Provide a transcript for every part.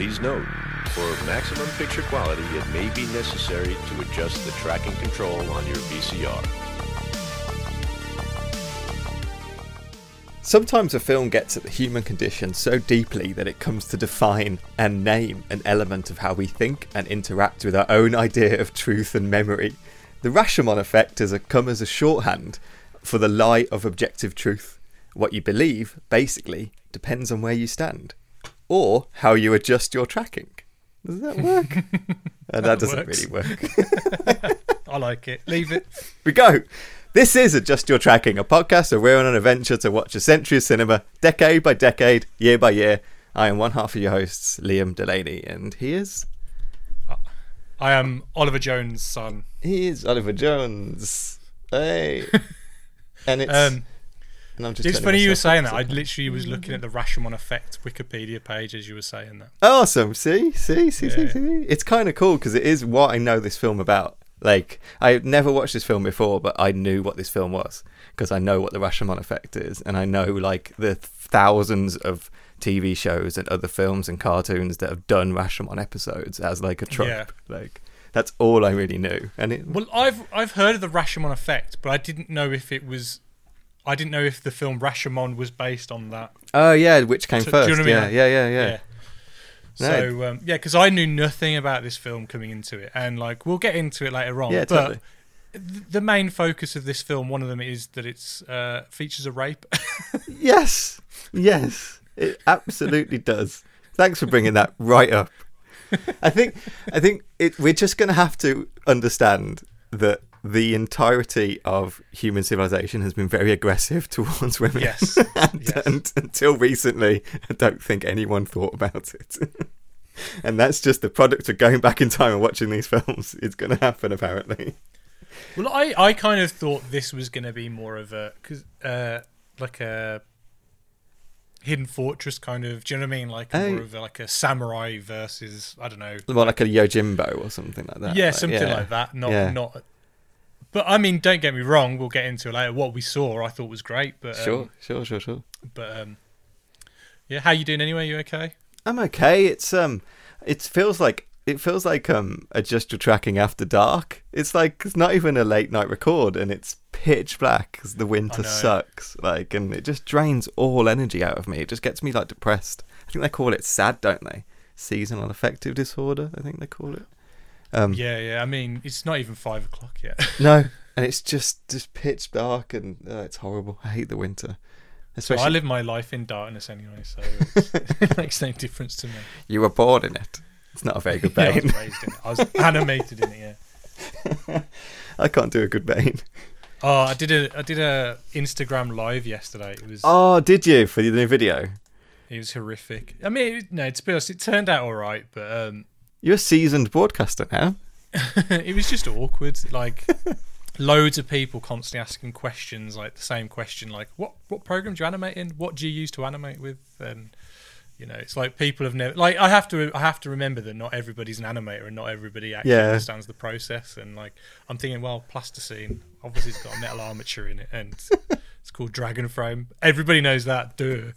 Please note, for maximum picture quality, it may be necessary to adjust the tracking control on your VCR. Sometimes a film gets at the human condition so deeply that it comes to define and name an element of how we think and interact with our own idea of truth and memory. The Rashomon effect has come as a shorthand for the lie of objective truth. What you believe, basically, depends on where you stand or how you adjust your tracking. Does that work? Uh, that doesn't works. really work. I like it. Leave it. we go. This is Adjust Your Tracking, a podcast where we're on an adventure to watch a century of cinema, decade by decade, year by year. I am one half of your hosts, Liam Delaney, and he is I am Oliver Jones' son. he is Oliver Jones. Hey, and it's Um, and I'm just. it's funny you were saying that. I literally was looking at the Rashomon Effect Wikipedia page as you were saying that. Oh, awesome. See, see, see, see, Yeah. see. It's kind of cool because it is what I know this film about. Like, I've never watched this film before, but I knew what this film was because I know what the Rashomon effect is, and I know like the thousands of TV shows and other films and cartoons that have done Rashomon episodes as like a trope. Yeah. Like, that's all I really knew. And it, Well, I've I've heard of the Rashomon Effect, but I didn't know if it was. I didn't know if the film Rashomon was based on that. oh yeah, which came So- do you first? know what I yeah, mean? yeah, yeah, yeah, Yeah. So um, yeah, because I knew nothing about this film coming into it, and like we'll get into it later on. Yeah, but totally. th- the main focus of this film, one of them is that it's uh, features a rape. Yes, yes, it absolutely does. Thanks for bringing that right up. I think, I think it, we're just going to have to understand that the entirety of human civilization has been very aggressive towards women. Yes, and, yes. and until recently, I don't think anyone thought about it. and that's just the product of going back in time and watching these films. It's going to happen, apparently. well, I I kind of thought this was going to be more of a cause, uh, like a hidden fortress kind of. Do you know what I mean? Like Oh. more of a, like a samurai versus I don't know. Well, like a Yojimbo or something like that. yeah, Like, something yeah. like that. Not Yeah. not. But I mean, don't get me wrong. We'll get into it later. What we saw, I thought was great. But um, Sure, sure, sure, sure. But um, yeah, how you doing anyway? You okay? I'm okay. It's um, it feels like it feels like um, adjust your tracking after dark. It's like it's not even a late night record, and it's pitch black because the winter sucks. Like, and it just drains all energy out of me. It just gets me like depressed. I think they call it sad, don't they? Seasonal affective disorder. I think they call it. Um, Yeah, yeah. I mean, it's not even five o'clock yet. No, and it's just just pitch dark, and uh, it's horrible. I hate the winter. Especially I live my life in darkness anyway, so it makes no difference to me. you were born in it. It's not a very good Yeah, I bane. was raised in it. I was animated in it. Yeah. I can't do a good bane. Oh, I did a I did a Instagram live yesterday. It was Oh, did you for the new video? it was horrific. I mean, it, no, to be honest, it turned out all right, but um, You're a seasoned broadcaster now. it was just awkward. Like loads of people constantly asking questions, like the same question, like what what program do you animate in? What do you use to animate with? And you know, it's like people have never like I have to I have to remember that not everybody's an animator and not everybody actually Yeah. understands the process. And like I'm thinking, well, plasticine obviously it's got a metal armature in it, and it's called Dragonframe. Everybody knows that. Duh.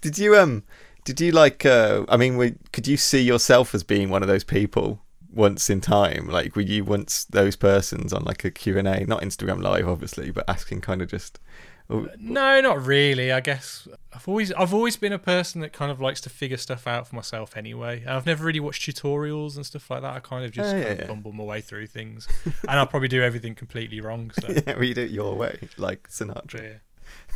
Did you um? Did you like? uh I mean, we, could you see yourself as being one of those people once in time? Like, were you once those persons on like a Q and A, not Instagram Live, obviously, but asking kind of just. oh, No, not really. I guess I've always I've always been a person that kind of likes to figure stuff out for myself anyway. And I've never really watched tutorials and stuff like that. I kind of just Oh, kind of yeah. bumble my way through things, and I'll probably do everything completely wrong. So, Yeah, well, you do it your way, like Sinatra.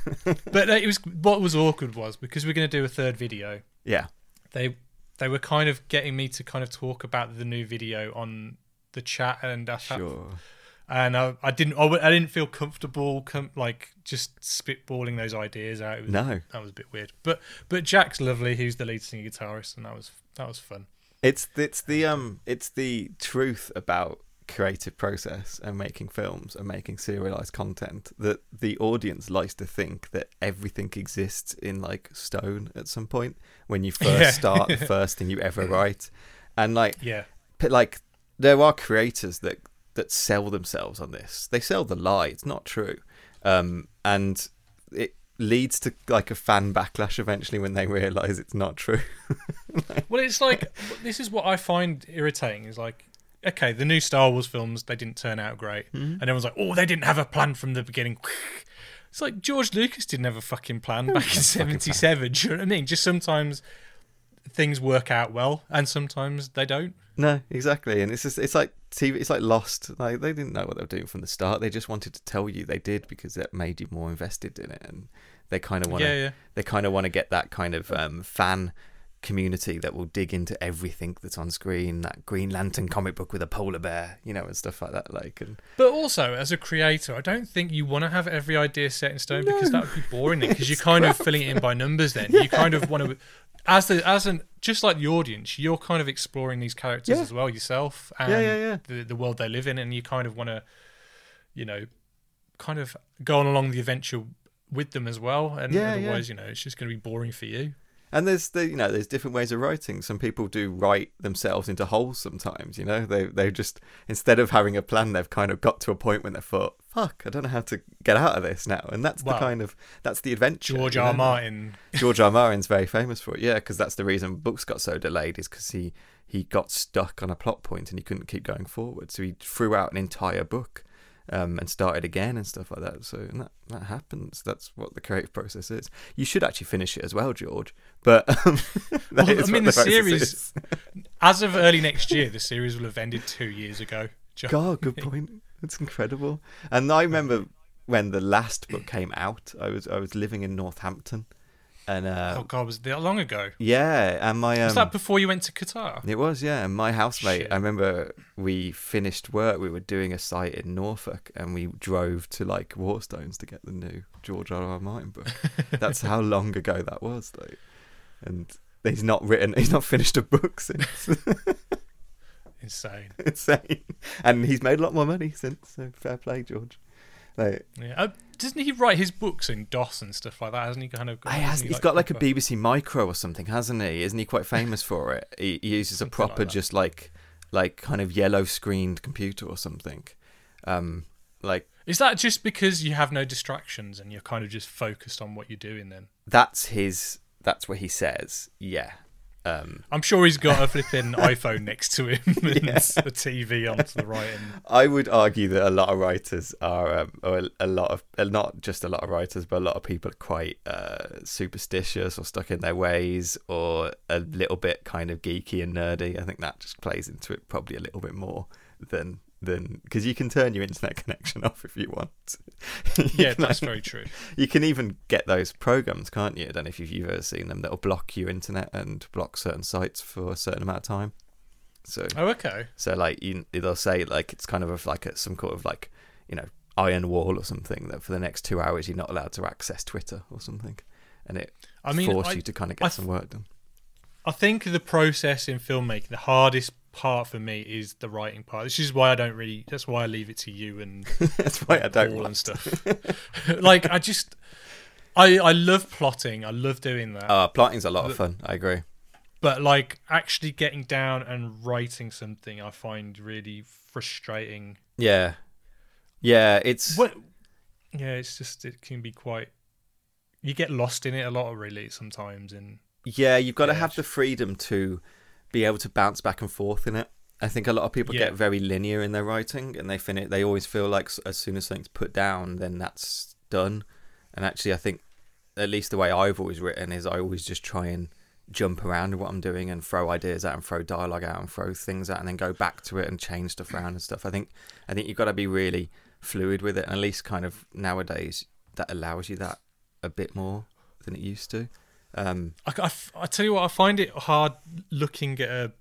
but uh, it was what was awkward was because we're going to do a third video. Yeah. They they were kind of getting me to kind of talk about the new video on the chat and I Sure. and I, I didn't I, I didn't feel comfortable com- like just spitballing those ideas out. It was, No. that was a bit weird. But but Jack's lovely. Who's the lead singer guitarist, and that was that was fun. It's it's the um it's the truth about creative process and making films and making serialized content that the audience likes to think that everything exists in like stone at some point when you first Yeah. start the first thing you ever write and like Yeah, like there are creators that that sell themselves on this they sell the lie it's not true um and it leads to like a fan backlash eventually when they realize it's not true. Well, it's like this is what I find irritating. Is like, okay, the new Star Wars films they didn't turn out great, Mm-hmm. and everyone's like, oh, they didn't have a plan from the beginning. It's like George Lucas didn't have a fucking plan back in '77. Do you know what I mean? Just sometimes things work out well, and sometimes they don't. No, exactly, and it's just it's like TV. It's like Lost. Like they didn't know what they were doing from the start. They just wanted to tell you they did because it made you more invested in it, and they kind of want to. Yeah, yeah. They kind of want to get that kind of um, fan community that will dig into everything that's on screen. That Green Lantern comic book with a polar bear, you know, and stuff like that. Like, and But also, as a creator, I don't think you want to have every idea set in stone because that would be boring. Because you're kind of filling it in by numbers. Then you kind of want to, as the as an just like the audience, you're kind of exploring these characters Yeah. as well yourself and Yeah, yeah, yeah. The, the world they live in, and you kind of want to, you know, kind of go on along the adventure with them as well. And Yeah, yeah. otherwise, you know, it's just going to be boring for you. And there's the you know there's different ways of writing. Some people do write themselves into holes sometimes. You know they they just instead of having a plan, they've kind of got to a point when they thought, "Fuck, I don't know how to get out of this now." And that's the kind of that's the adventure. George you R. R. Martin. George R. R. Martin's very famous for it. Yeah, because that's the reason books got so delayed is because he he got stuck on a plot point and he couldn't keep going forward. So he threw out an entire book. Um, and started again and stuff like that. So and that that happens. That's what the creative process is. You should actually finish it as well, George. But um, Well, is I mean, the process series- As of early next year, the series will have ended two years ago. Do you know what God, good point. That's incredible. And I remember when the last book came out. I was I was living in Northampton, and uh, Oh God, was that long ago? yeah, and my um, Was that before you went to Qatar? It was, yeah. And my housemate, Shit. I remember we finished work. We were doing a site in Norfolk, and we drove to like Waterstones to get the new George R. R. Martin book. That's how long ago that was, though. And he's not written. He's not finished a book since. Insane. Insane. And he's made a lot more money since. So fair play, George. Like, Yeah. Uh, doesn't he write his books in DOS and stuff like that? Hasn't he kind of? Got, he has, he's got like a BBC Micro or something, hasn't he? Isn't he quite famous for it? He, he uses a like proper, that. just like, like kind of yellow screened computer or something. Um, like Is that just because you have no distractions and you're kind of just focused on what you're doing? Then that's his. That's what he says. Yeah. Um, I'm sure he's got a flipping iPhone next to him and a TV onto the right. And I would argue that a lot of writers are, um, or a, a lot of, uh, not just a lot of writers, but a lot of people are quite uh, superstitious or stuck in their ways or a little bit kind of geeky and nerdy. I think that just plays into it probably a little bit more than than because you can turn your internet connection off if you want. You yeah, can- that's very true. You can even get those programs, can't you? I don't know if you've, you've ever seen them. That'll block your internet and block certain sites for a certain amount of time. So Oh, okay. so like you, they'll say like it's kind of like a, some kind of like you know iron wall or something that for the next two hours you're not allowed to access Twitter or something, and it I mean, force I- you to kind of get th- some work done. I think the process in filmmaking, the hardest part for me is the writing part. This is why I don't really. That's why I leave it to you and That's why I don't Paul want and stuff. like I just, I I love plotting. I love doing that. Uh, plotting's a lot of fun. I agree. but like actually getting down and writing something, I find really frustrating. Yeah, yeah. It's What? Yeah, it's just it can be quite. You get lost in it a lot, really, sometimes, and yeah. You've got to have the freedom to be able to bounce back and forth in it. I think a lot of people Yeah. get very linear in their writing, and they finish. They always feel like as soon as something's put down, then that's done. And actually, I think at least the way I've always written is I always just try and jump around what I'm doing and throw ideas out and throw dialogue out and throw things out and then go back to it and change stuff around and stuff. I think I think you've got to be really fluid with it, and at least kind of nowadays that allows you that a bit more than it used to. Um, I, I I tell you what, I find it hard looking at a,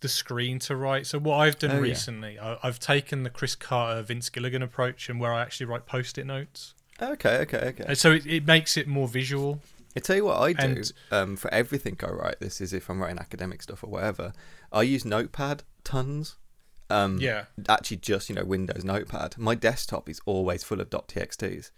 the screen to write. So what I've done Oh, yeah. recently, I, I've taken the Chris Carter, Vince Gilligan approach, and where I actually write post-it notes. okay, okay, okay. And so it, it makes it more visual. I tell you what I do And- um, for everything I write. This is if I'm writing academic stuff or whatever. I use Notepad tons. Um, Yeah. Actually, just you know Windows Notepad. My desktop is always full of .txt's,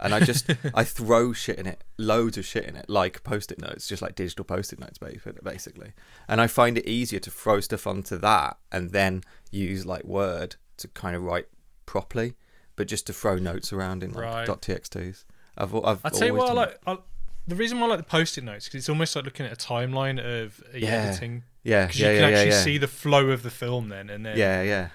and I just I throw shit in it, loads of shit in it, like post-it notes, just like digital post-it notes, basically. And I find it easier to throw stuff onto that and then use like Word to kind of write properly, but just to throw notes around in like Right. .txt's. I've I've I'd say what I like. I, the reason why I like the post-it notes because it's almost like looking at a timeline of uh, Yeah. editing. Yeah, Because yeah, you yeah, can yeah, actually see the flow of the film then, and then yeah, yeah.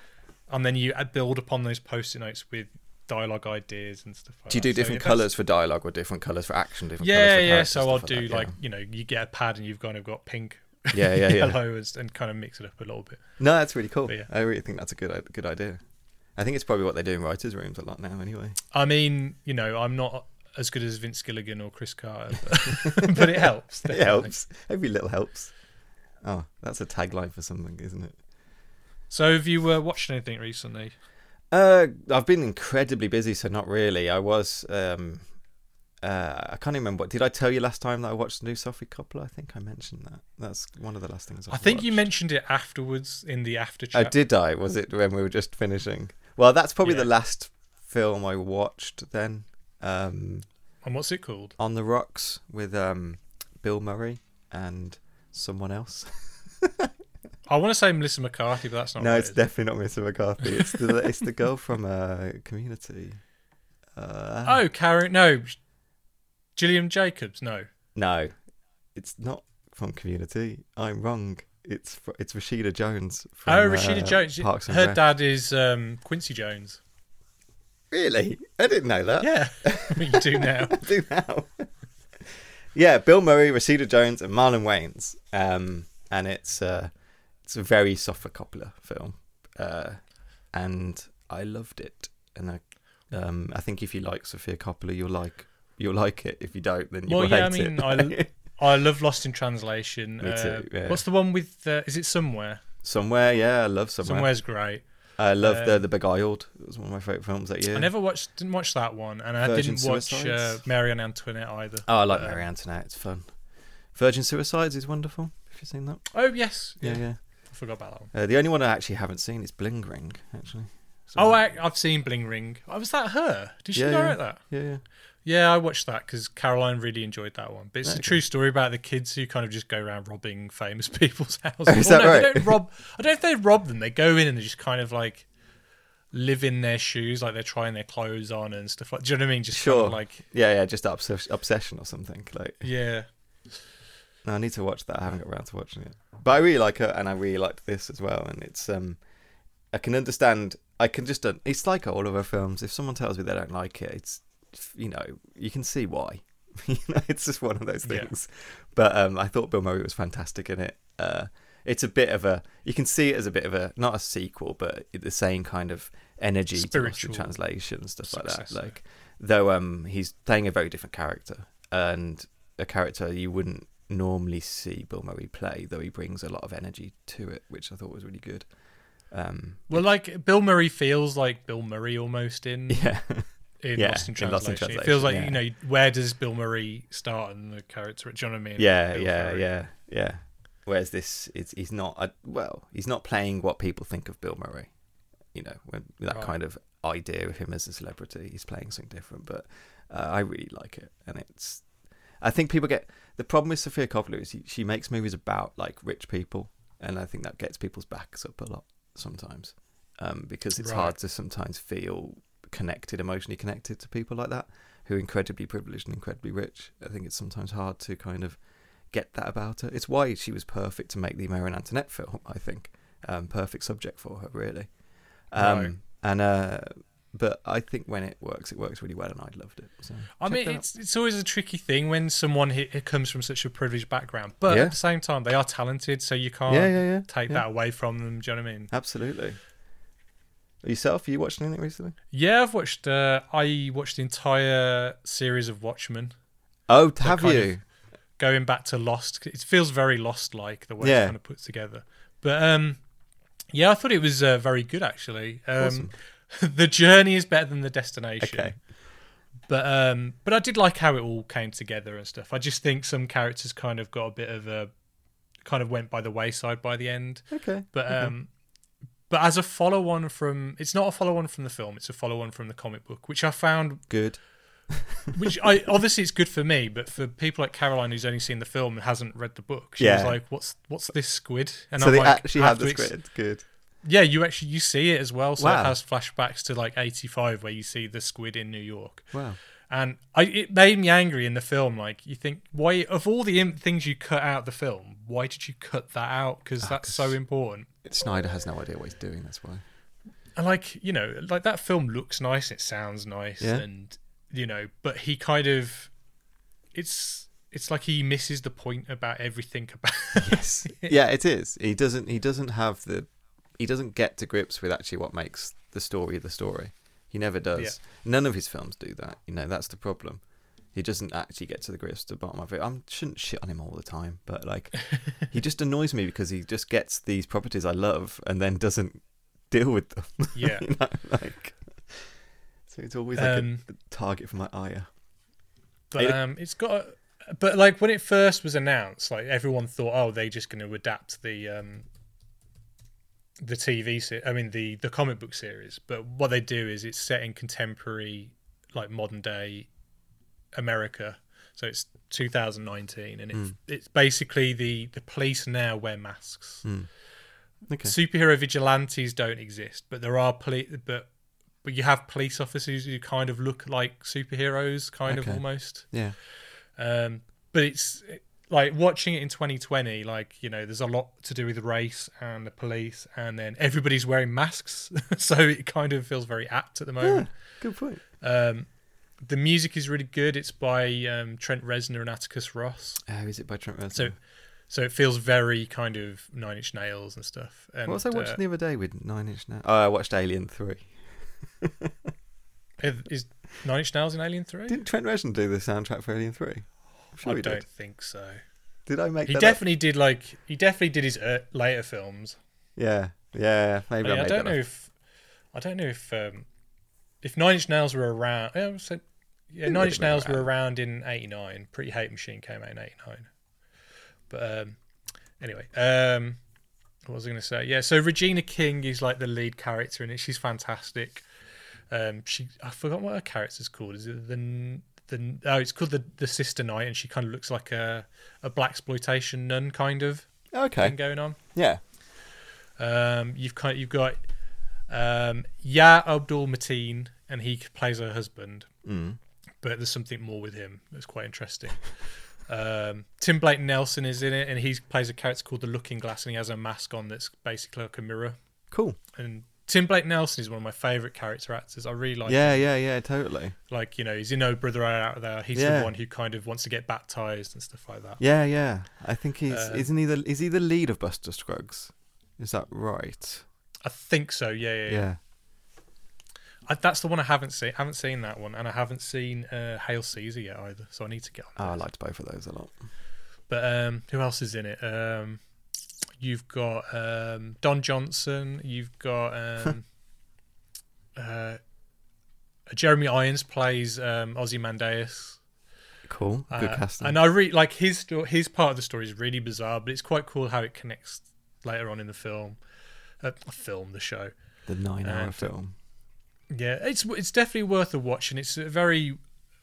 and then you build upon those post-it notes with dialogue ideas and stuff. Like Do you do So different if that's- colours for dialogue or different colours for action? Different Yeah, for yeah. So I'll stuff do that, like you know, you get a pad and you've kind of got pink, yeah, yeah, yeah. yeah. and, kind of mix it up a little bit. No, that's really cool. But yeah. I really think that's a good good idea. I think it's probably what they do in writers' rooms a lot now, anyway. I mean, you know, I'm not as good as Vince Gilligan or Chris Carter, but, but it helps. It helps. Every little helps. Oh, that's a tagline for something, isn't it? So, have you uh, watched anything recently? Uh, I've been incredibly busy, so not really. I was. Um, uh, I can't even remember. What, did I tell you last time that I watched the new Sophie Coppola? I think I mentioned that. That's one of the last things. I've I think you mentioned it afterwards in the after Oh, chat. did I? Was it when we were just finishing? Well, that's probably Yeah. the last film I watched then. Um, And what's it called? On the Rocks with um, Bill Murray and someone else. I want to say Melissa McCarthy, but that's not no, right. it's is it? definitely not Melissa McCarthy. It's the it's the girl from uh, Community. Uh, Oh, Karen. No, Gillian Jacobs. No. no, it's not from Community. I'm wrong. It's fr- it's Rashida Jones. From, oh, Rashida uh, Jones. Parks Her Rec. dad is um, Quincy Jones. Really? I didn't know that. Yeah, you do now. I do now. yeah, Bill Murray, Rashida Jones, and Marlon Wayans. Um, and it's uh, it's a very Sofia Coppola film, uh, and I loved it. And I, um, I think if you like Sofia Coppola, you'll like you'll like it. If you don't, then you Well, will yeah, I mean, it. I, I love Lost in Translation. Me Uh, too, yeah. What's the one with? Uh, is it Somewhere? Somewhere, yeah, I love Somewhere. Somewhere's great. I love the um, the Beguiled. It was one of my favorite films that year. I never watched. Didn't watch that one, and I Virgin didn't watch uh, Suicides? And Antoinette either. Oh, I like uh, Mary Antoinette. It's fun. Virgin Suicides is wonderful. Have you seen that? Oh yes, Yeah, yeah. I forgot about that one. Uh, the only one I actually haven't seen is Bling Ring, actually. So- Oh, I, I've seen Bling Ring. Oh, was that her? Did she Yeah, direct yeah. that? yeah, yeah. Yeah, I watched that because Caroline really enjoyed that one. But it's a true story about the kids who kind of just go around robbing famous people's houses. Oh, is Well, that no, right? They don't rob. I don't know if they rob them. They go in and they just kind of like live in their shoes, like they're trying their clothes on and stuff like. Do you know what I mean? Just kind Sure. of like Yeah, yeah, just obs- obsession or something. Like, yeah. No, I need to watch that. I haven't got around to watching it, but I really like it, and I really liked this as well. And it's um, I can understand. I can just. Uh, it's like all of her films. If someone tells me they don't like it, it's you know you can see why. you know, it's just one of those Yeah. things. But um, I thought Bill Murray was fantastic in it. Uh, it's a bit of a. You can see it as a bit of a not a sequel, but the same kind of energy to Lost in Spiritual translation stuff like that. successor. Like though um he's playing a very different character and a character you wouldn't normally see Bill Murray play, though he brings a lot of energy to it, which I thought was really good. Um, Well, like Bill Murray feels like Bill Murray almost in yeah, in, Yeah, Lost in in Lost in Translation. It feels like Translation, you know where does Bill Murray start and the character? Do you know what I mean? yeah, Bill yeah, Murray. yeah, yeah. Whereas this, it's he's not. A, well, he's not playing what people think of Bill Murray. You know, when, that Right. kind of idea of him as a celebrity, he's playing something different. But uh, I really like it, and it's. I think people get the problem with Sofia Coppola is she, she makes movies about like rich people, and I think that gets people's backs up a lot sometimes, um, because it's Right. hard to sometimes feel connected, emotionally connected to people like that who are incredibly privileged and incredibly rich. I think it's sometimes hard to kind of get that about her. It's why she was perfect to make the Mary and Antoinette film. I think um, perfect subject for her, really. Um, Right. And uh, but I think when it works, it works really well, and I loved it. So I mean, that out. it's it's always a tricky thing when someone hit, it comes from such a privileged background, but Yeah. at the same time, they are talented, so you can't yeah, yeah, yeah. take yeah. that away from them. Do you know what I mean? Absolutely. Yourself, you watched anything recently? Yeah, I've watched. Uh, I watched the entire series of Watchmen, Oh, have you? going back to Lost. It feels very Lost-like the way Yeah. it's kind of put together. But um, yeah, I thought it was uh, very good actually. Um, Awesome. the journey is better than the destination. Okay. But um, but I did like how it all came together and stuff. I just think some characters kind of got a bit of a kind of went by the wayside by the end. Okay. But okay. um, but as a follow on from, it's not a follow on from the film. It's a follow on from the comic book, which I found, good. which I obviously it's good for me, but for people like Caroline who's only seen the film and hasn't read the book, she was like, "What's what's this squid?" And so I'm they like, actually have the ex- squid. Good. Yeah, you actually you see it as well. So Wow. it has flashbacks to like '85 where you see the squid in New York. Wow. and I it made me angry in the film. Like you think, why of all the im- things you cut out the film, why did you cut that out? Because ah, that's so important. Snyder has no idea what he's doing. That's why. And like you know, like that film looks nice, it sounds nice, Yeah. and you know, but he kind of, it's it's like he misses the point about everything about. Yes. yeah, it is. He doesn't. He doesn't have the. He doesn't get to grips with actually what makes the story the story. He never does. Yeah. None of his films do that. You know, that's the problem. He doesn't actually get to the grips, to the bottom of it. I shouldn't shit on him all the time, but like, he just annoys me because he just gets these properties I love and then doesn't deal with them. yeah. you know, like. So it's always like Um, a target for my ire. But It- um, it's got. But like when it first was announced, like everyone thought, oh, they're just going to adapt the um, the TV. Se- I mean the the comic book series. But what they do is it's set in contemporary, like modern day America. So it's 2019, and it, Mm. it's basically the the police now wear masks. Mm. Okay. Superhero vigilantes don't exist, but there are police. But but you have police officers who kind of look like superheroes, kind Okay. of almost. Yeah. Um, but it's like watching it in 2020 like you know there's a lot to do with race and the police and then everybody's wearing masks. So it kind of feels very apt at the moment. yeah, good point. Um, the music is really good. It's by um, trent reznor and atticus ross. Oh is it by trent reznor? So so it feels very kind of nine inch nails and stuff. And, what was i watching uh, the other day with nine inch nails? Oh, i watched alien 3 is nine inch nails in alien 3 didn't trent reznor do the soundtrack for alien 3 sure I he don't did. think so. Did I make He that up? definitely did. Like he definitely did his uh, later films. Yeah, yeah. Maybe I, I, mean, I made don't know up. if I don't know if um, if Nine Inch Nails were around. Yeah, so, yeah Nine Inch Nails were around. around in '89. Pretty Hate Machine came out in '89. But um, anyway, um, what was I going to say? Yeah, so Regina King is like the lead character in it. She's fantastic. Um, she I forgot what her character's called. Is it the the oh it's called the the Sister Night, and she kind of looks like a a blaxploitation nun kind of Okay. thing going on. Yeah. Um, you've kind you've got um, Yahya Abdul-Mateen, and he plays her husband, Mm. but there's something more with him that's quite interesting. Um, Tim Blake Nelson is in it, and he plays a character called the Looking Glass, and he has a mask on that's basically like a mirror. Cool. And Tim Blake Nelson is one of my favourite character actors. I really like. yeah, him. yeah, yeah. Totally. like you know, he's in No Brother Out There. He's Yeah. the one who kind of wants to get baptized and stuff like that. Yeah, yeah. I think he's Uh, isn't he the is he the lead of Buster Scruggs? Is that right? I think so. Yeah, yeah. yeah. I, that's the one I haven't seen. I Haven't seen that one, and I haven't seen uh, Hail Caesar yet either. So I need to get on. Oh, I liked both of those a lot. But um, who else is in it? Um, you've got um, Don Johnson. You've got um, uh, Jeremy Irons plays um, Ozymandias. Cool. Good Uh, casting. And I really like his sto- his part of the story is really bizarre, but it's quite cool how it connects later on in the film. Uh, film the show. the nine-hour and- film. Yeah, it's it's definitely worth a watch, and it's a very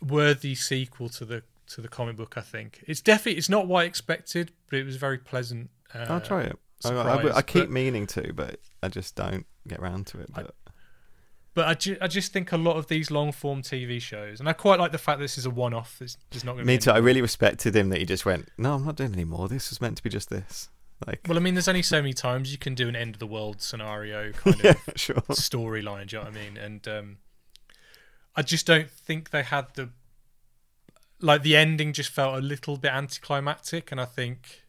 worthy sequel to the to the comic book. I think it's definitely it's not what I expected, but it was very pleasant. Uh, I'll try it. I, I, I keep but- meaning to, but I just don't get around to it. I- But But I, ju- I just think a lot of these long form TV shows, and I quite like the fact this is a one off. It's just not going to me too. I really respected him that he just went, "No, I'm not doing any more. This was meant to be just this." Like, Well, I mean, there's only so many times you can do an end of the world scenario kind of yeah, sure. storyline. Do you know what I mean? And um, I just don't think they had the like the ending. Just felt a little bit anticlimactic, and I think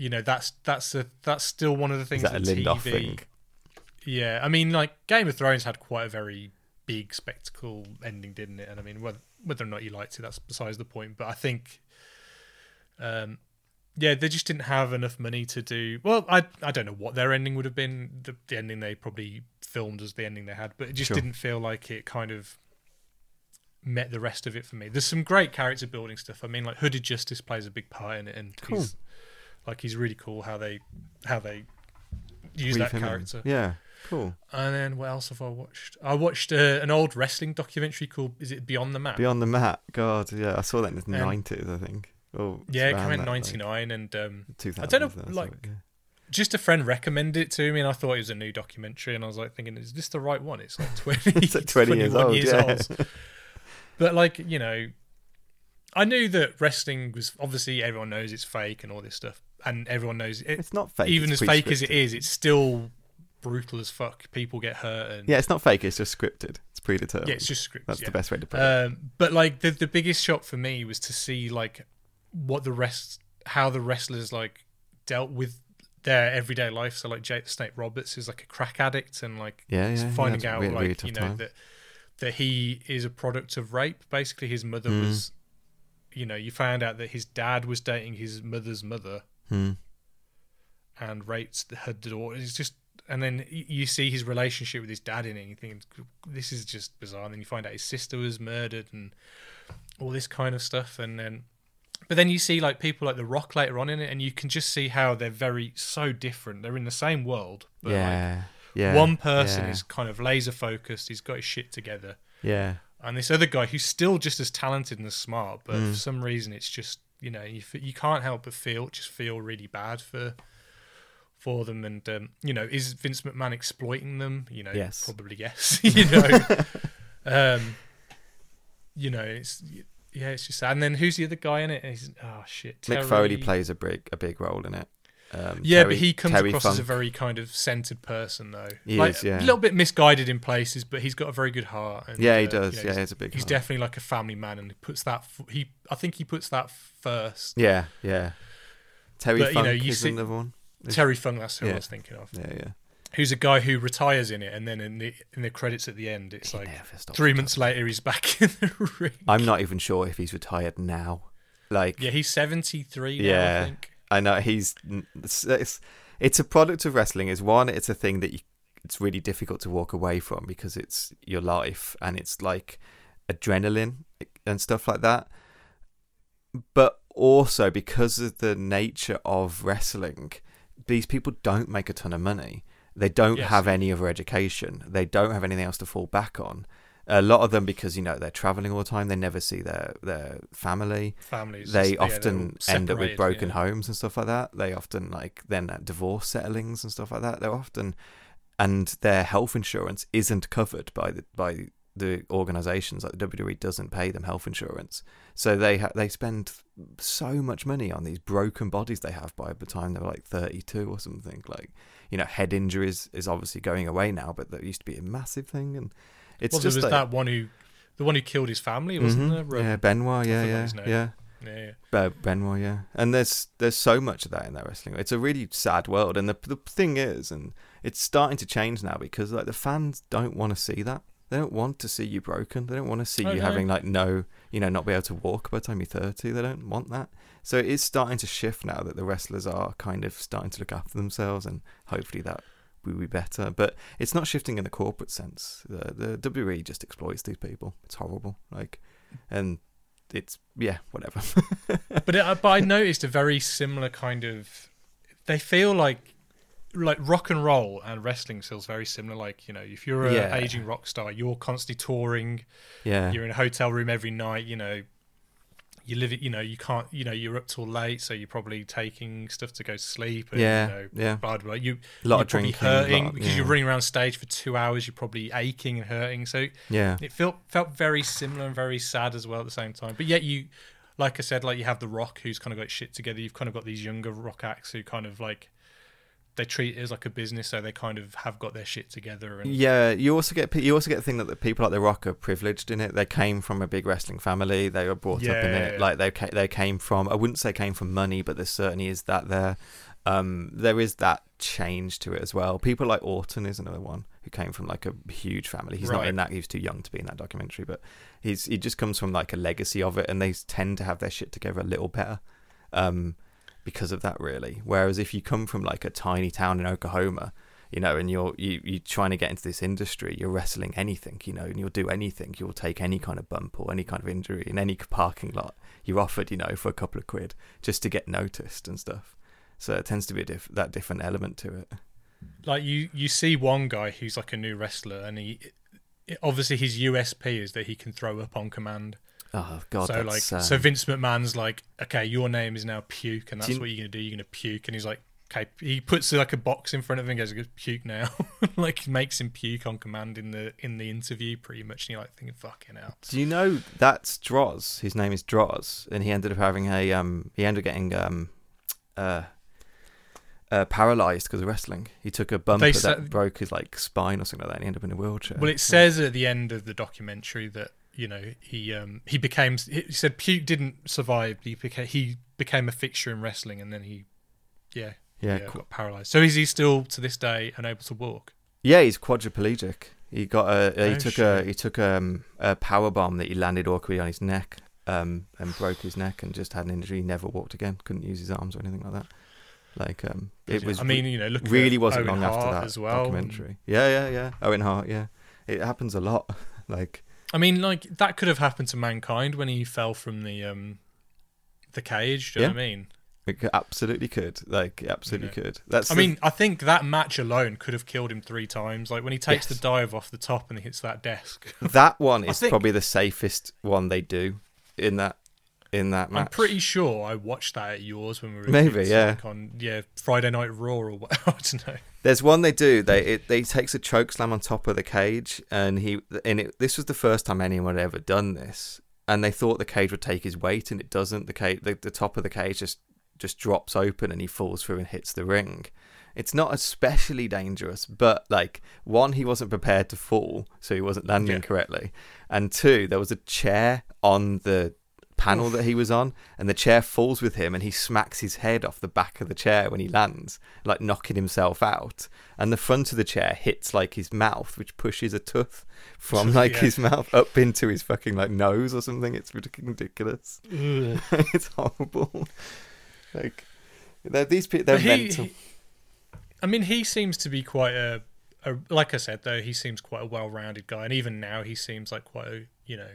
you know that's that's a that's still one of the Is things that a that Lindelof TV. thing? Yeah, I mean, like Game of Thrones had quite a very big spectacle ending, didn't it? And I mean, whether whether or not you liked it, that's besides the point. But I think, um, yeah, they just didn't have enough money to do. Well, I I don't know what their ending would have been. The, the ending they probably filmed as the ending they had, but it just Sure. didn't feel like it kind of met the rest of it for me. There's some great character building stuff. I mean, like Hooded Justice plays a big part in it, and Cool. he's like he's really cool how they how they use Weave that him in. character. Yeah, cool. And then what else have I watched? I watched uh, an old wrestling documentary called "Is it Beyond the Map?" Beyond the Mat. God, yeah, I saw that in the nineties, I think. Oh, yeah, it came out in '99, and um, Two I don't know, thousand. like- just a friend recommended it to me, and I thought it was a new documentary, and I was like thinking, "Is this the right one?" It's like 20, It's like 20 years 21 old, yeah. but like you know, I knew that wrestling was obviously everyone knows it's fake and all this stuff, and everyone knows it. It's not fake. even as fake as it is, it's still brutal as fuck. People get hurt, and Yeah, it's not fake. It's just scripted. It's predetermined. yeah, it's just scripted. That's yeah. the best way to put it. Um, but like the the biggest shock for me was to see like what the rest, how the wrestlers like dealt with their everyday life. So like Jake the Snake Roberts is like a crack addict, and like Yeah, yeah, he's yeah, finding it's out really- like really you know time. that that he is a product of rape. Basically, his mother Mm. was, you know, you found out that his dad was dating his mother's mother Hmm. and raped her daughter. It's just, and then you see his relationship with his dad in it, and you think this is just bizarre. And then you find out his sister was murdered and all this kind of stuff, and then. But then you see like people like The Rock later on in it, and you can just see how they're very so different. They're in the same world, but yeah. like yeah. one person yeah, is kind of laser focused. He's got his shit together, Yeah. and this other guy who's still just as talented and as smart, but Mm. for some reason it's just you know you you can't help but feel just feel really bad for for them, and um, you know is Vince McMahon exploiting them? You know, Yes. probably yes. you know, um, you know it's yeah, it's just sad. And then who's the other guy in it? He's, oh shit, Mick Foley plays a big a big role in it. Um, Yeah, Terry- but he comes Terry across as a very kind of centered person, though. He like, is, yeah. A little bit misguided in places, but he's got a very good heart. And, Yeah, he uh, does. you know, yeah, he's, he's a big. he's heart. definitely like a family man, and he puts that. f- He, I think he puts that first. Yeah, yeah. Terry But, you know, you is see- another one. Is- Terry Funk, that's who I was thinking of. Yeah, yeah. Who's a guy who retires in it, and then in the in the credits at the end, it's He like three months later he's back in the ring. I'm not even sure if he's retired now. Like, Yeah, he's seventy three. now, Yeah. I know he's. It's, it's it's a product of wrestling. Is one. It's a thing that you, it's really difficult to walk away from because it's your life and it's like adrenaline and stuff like that. But also because of the nature of wrestling, these people don't make a ton of money. They don't Yes. have any other education. They don't have anything else to fall back on. A lot of them, because you know they're traveling all the time, they never see their their family Families. they yeah, they're often all end up with broken yeah. homes and stuff like that. They often like then divorce settlings and stuff like that. They're often and their health insurance isn't covered by the by the organizations like the WWE doesn't pay them health insurance. So they ha- they spend so much money on these broken bodies they have by the time they're like 32 or something like you know head injuries is obviously going away now but that used to be a massive thing and it's well, just there was like, that one who, the one who killed his family, wasn't Mhm. there? Yeah Benoit yeah yeah yeah yeah, yeah. uh, Benoit, yeah, and there's there's so much of that in that wrestling. It's a really sad world, and the the thing is, and it's starting to change now because like the fans don't want to see that. They don't want to see you broken. They don't want to see Oh, you no. having like no, you know, not be able to walk by the time you're thirty. They don't want that. So it is starting to shift now that the wrestlers are kind of starting to look after themselves, and hopefully that will be better. But it's not shifting in the corporate sense. The the WWE just exploits these people. It's horrible. Like, and it's yeah, whatever. but it, uh, but I noticed a very similar kind of. They feel like, like rock and roll and wrestling feels very similar. Like you know, if you're an Yeah. aging rock star, you're constantly touring. yeah. You're in a hotel room every night. You know, you live it. You know, you can't. You know, you're up till late, so you're probably taking stuff to go to sleep. And, Yeah, You know, yeah. blah, blah, blah. You A lot of drinking, hurting lot- because you're yeah. running around stage for two hours. You're probably aching and hurting. So Yeah, it felt felt very similar and very sad as well at the same time. But yet you, like I said, like you have the Rock who's kind of got shit together. You've kind of got these younger rock acts who kind of like they treat it as like a business, so they kind of have got their shit together. And yeah. You also get you also get the thing that the people like The Rock are privileged in it. They came from a big wrestling family. They were brought up in Yeah. it. Like they they came from. I wouldn't say came from money, but there certainly is that there. Um, there is that change to it as well. People like Orton is another one who came from like a huge family. He's not in that. He was too young to be in that documentary, but he's he just comes from like a legacy of it, and they tend to have their shit together a little better. Um, because of that really. Whereas if you come from like a tiny town in Oklahoma, you know, and you're you you're trying to get into this industry, you're wrestling anything, you know, and you'll do anything. You'll take any kind of bump or any kind of injury in any parking lot you're offered, you know, for a couple of quid just to get noticed and stuff. So it tends to be diff- that different element to it. like you you see one guy who's like a new wrestler, and he obviously his USP is that he can throw up on command. Oh God, so like um, so Vince McMahon's like, okay, your name is now puke, and that's you- what you're gonna do. You're gonna puke, and he's like, okay, he puts like a box in front of him and goes, "Go puke now. like makes him puke on command in the in the interview pretty much. And you're like thinking, fucking hell. Do you know that's Droz? His name is Droz, and he ended up having a um. He ended up getting um, uh, uh paralyzed because of wrestling. He took a bump that broke his like spine or something like that. and He ended up in a wheelchair. Well, it says at the end of the documentary that you know he um he became he said puke didn't survive. He became he became a fixture in wrestling, and then he yeah yeah, yeah, qu- got paralyzed. So is he still to this day unable to walk? yeah, he's quadriplegic. He got a he Oh, took a he took um, a power bomb that he landed awkwardly on his neck um and broke his neck and just had an injury. He never walked again. Couldn't use his arms or anything like that. Like um, it was I mean, you know, look at really wasn't Owen long after that as well. documentary. Yeah, yeah, yeah. Owen Hart, yeah. It happens a lot. like I mean, like that could have happened to mankind when he fell from the um the cage. Do you know what I mean? it absolutely could. Like it absolutely Yeah. could. That's I the- mean, I think that match alone could have killed him three times. Like when he takes Yes. the dive off the top and he hits that desk. that one is think- probably the safest one they do in that in that match. I'm pretty sure I watched that at yours when we were Maybe, yeah. like on yeah Friday Night Raw or what I don't know. There's one they do. They it they takes a choke slam on top of the cage, and he and it, this was the first time anyone had ever done this. And they thought the cage would take his weight, and it doesn't. The cage, the, the top of the cage just just drops open, and he falls through and hits the ring. It's not especially dangerous, but like one, he wasn't prepared to fall, so he wasn't landing Yeah. correctly, and two, there was a chair on the panel that he was on, and the chair falls with him, and he smacks his head off the back of the chair when he lands, like knocking himself out. And the front of the chair hits like his mouth, which pushes a tooth from like Yeah. his mouth up into his fucking like nose or something. It's ridiculous. it's horrible. Like they're, these people, they're he- mental. he- I mean, he seems to be quite a, a like I said though. He seems quite a well-rounded guy, and even now he seems like quite a you know.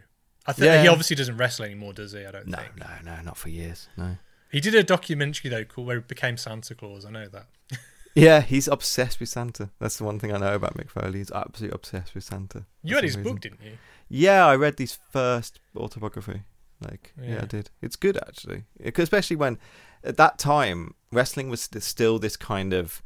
I think he obviously doesn't wrestle anymore, does he? I don't no, think. no, no, not for years. No. He did a documentary though called where he became Santa Claus. I know that. Yeah, he's obsessed with Santa. That's the one thing I know about Mick Foley. He's absolutely obsessed with Santa. You had his some book, didn't you? Yeah, I read his first autobiography. Like, yeah, Yeah. I did. It's good actually, especially when at that time wrestling was still this kind of.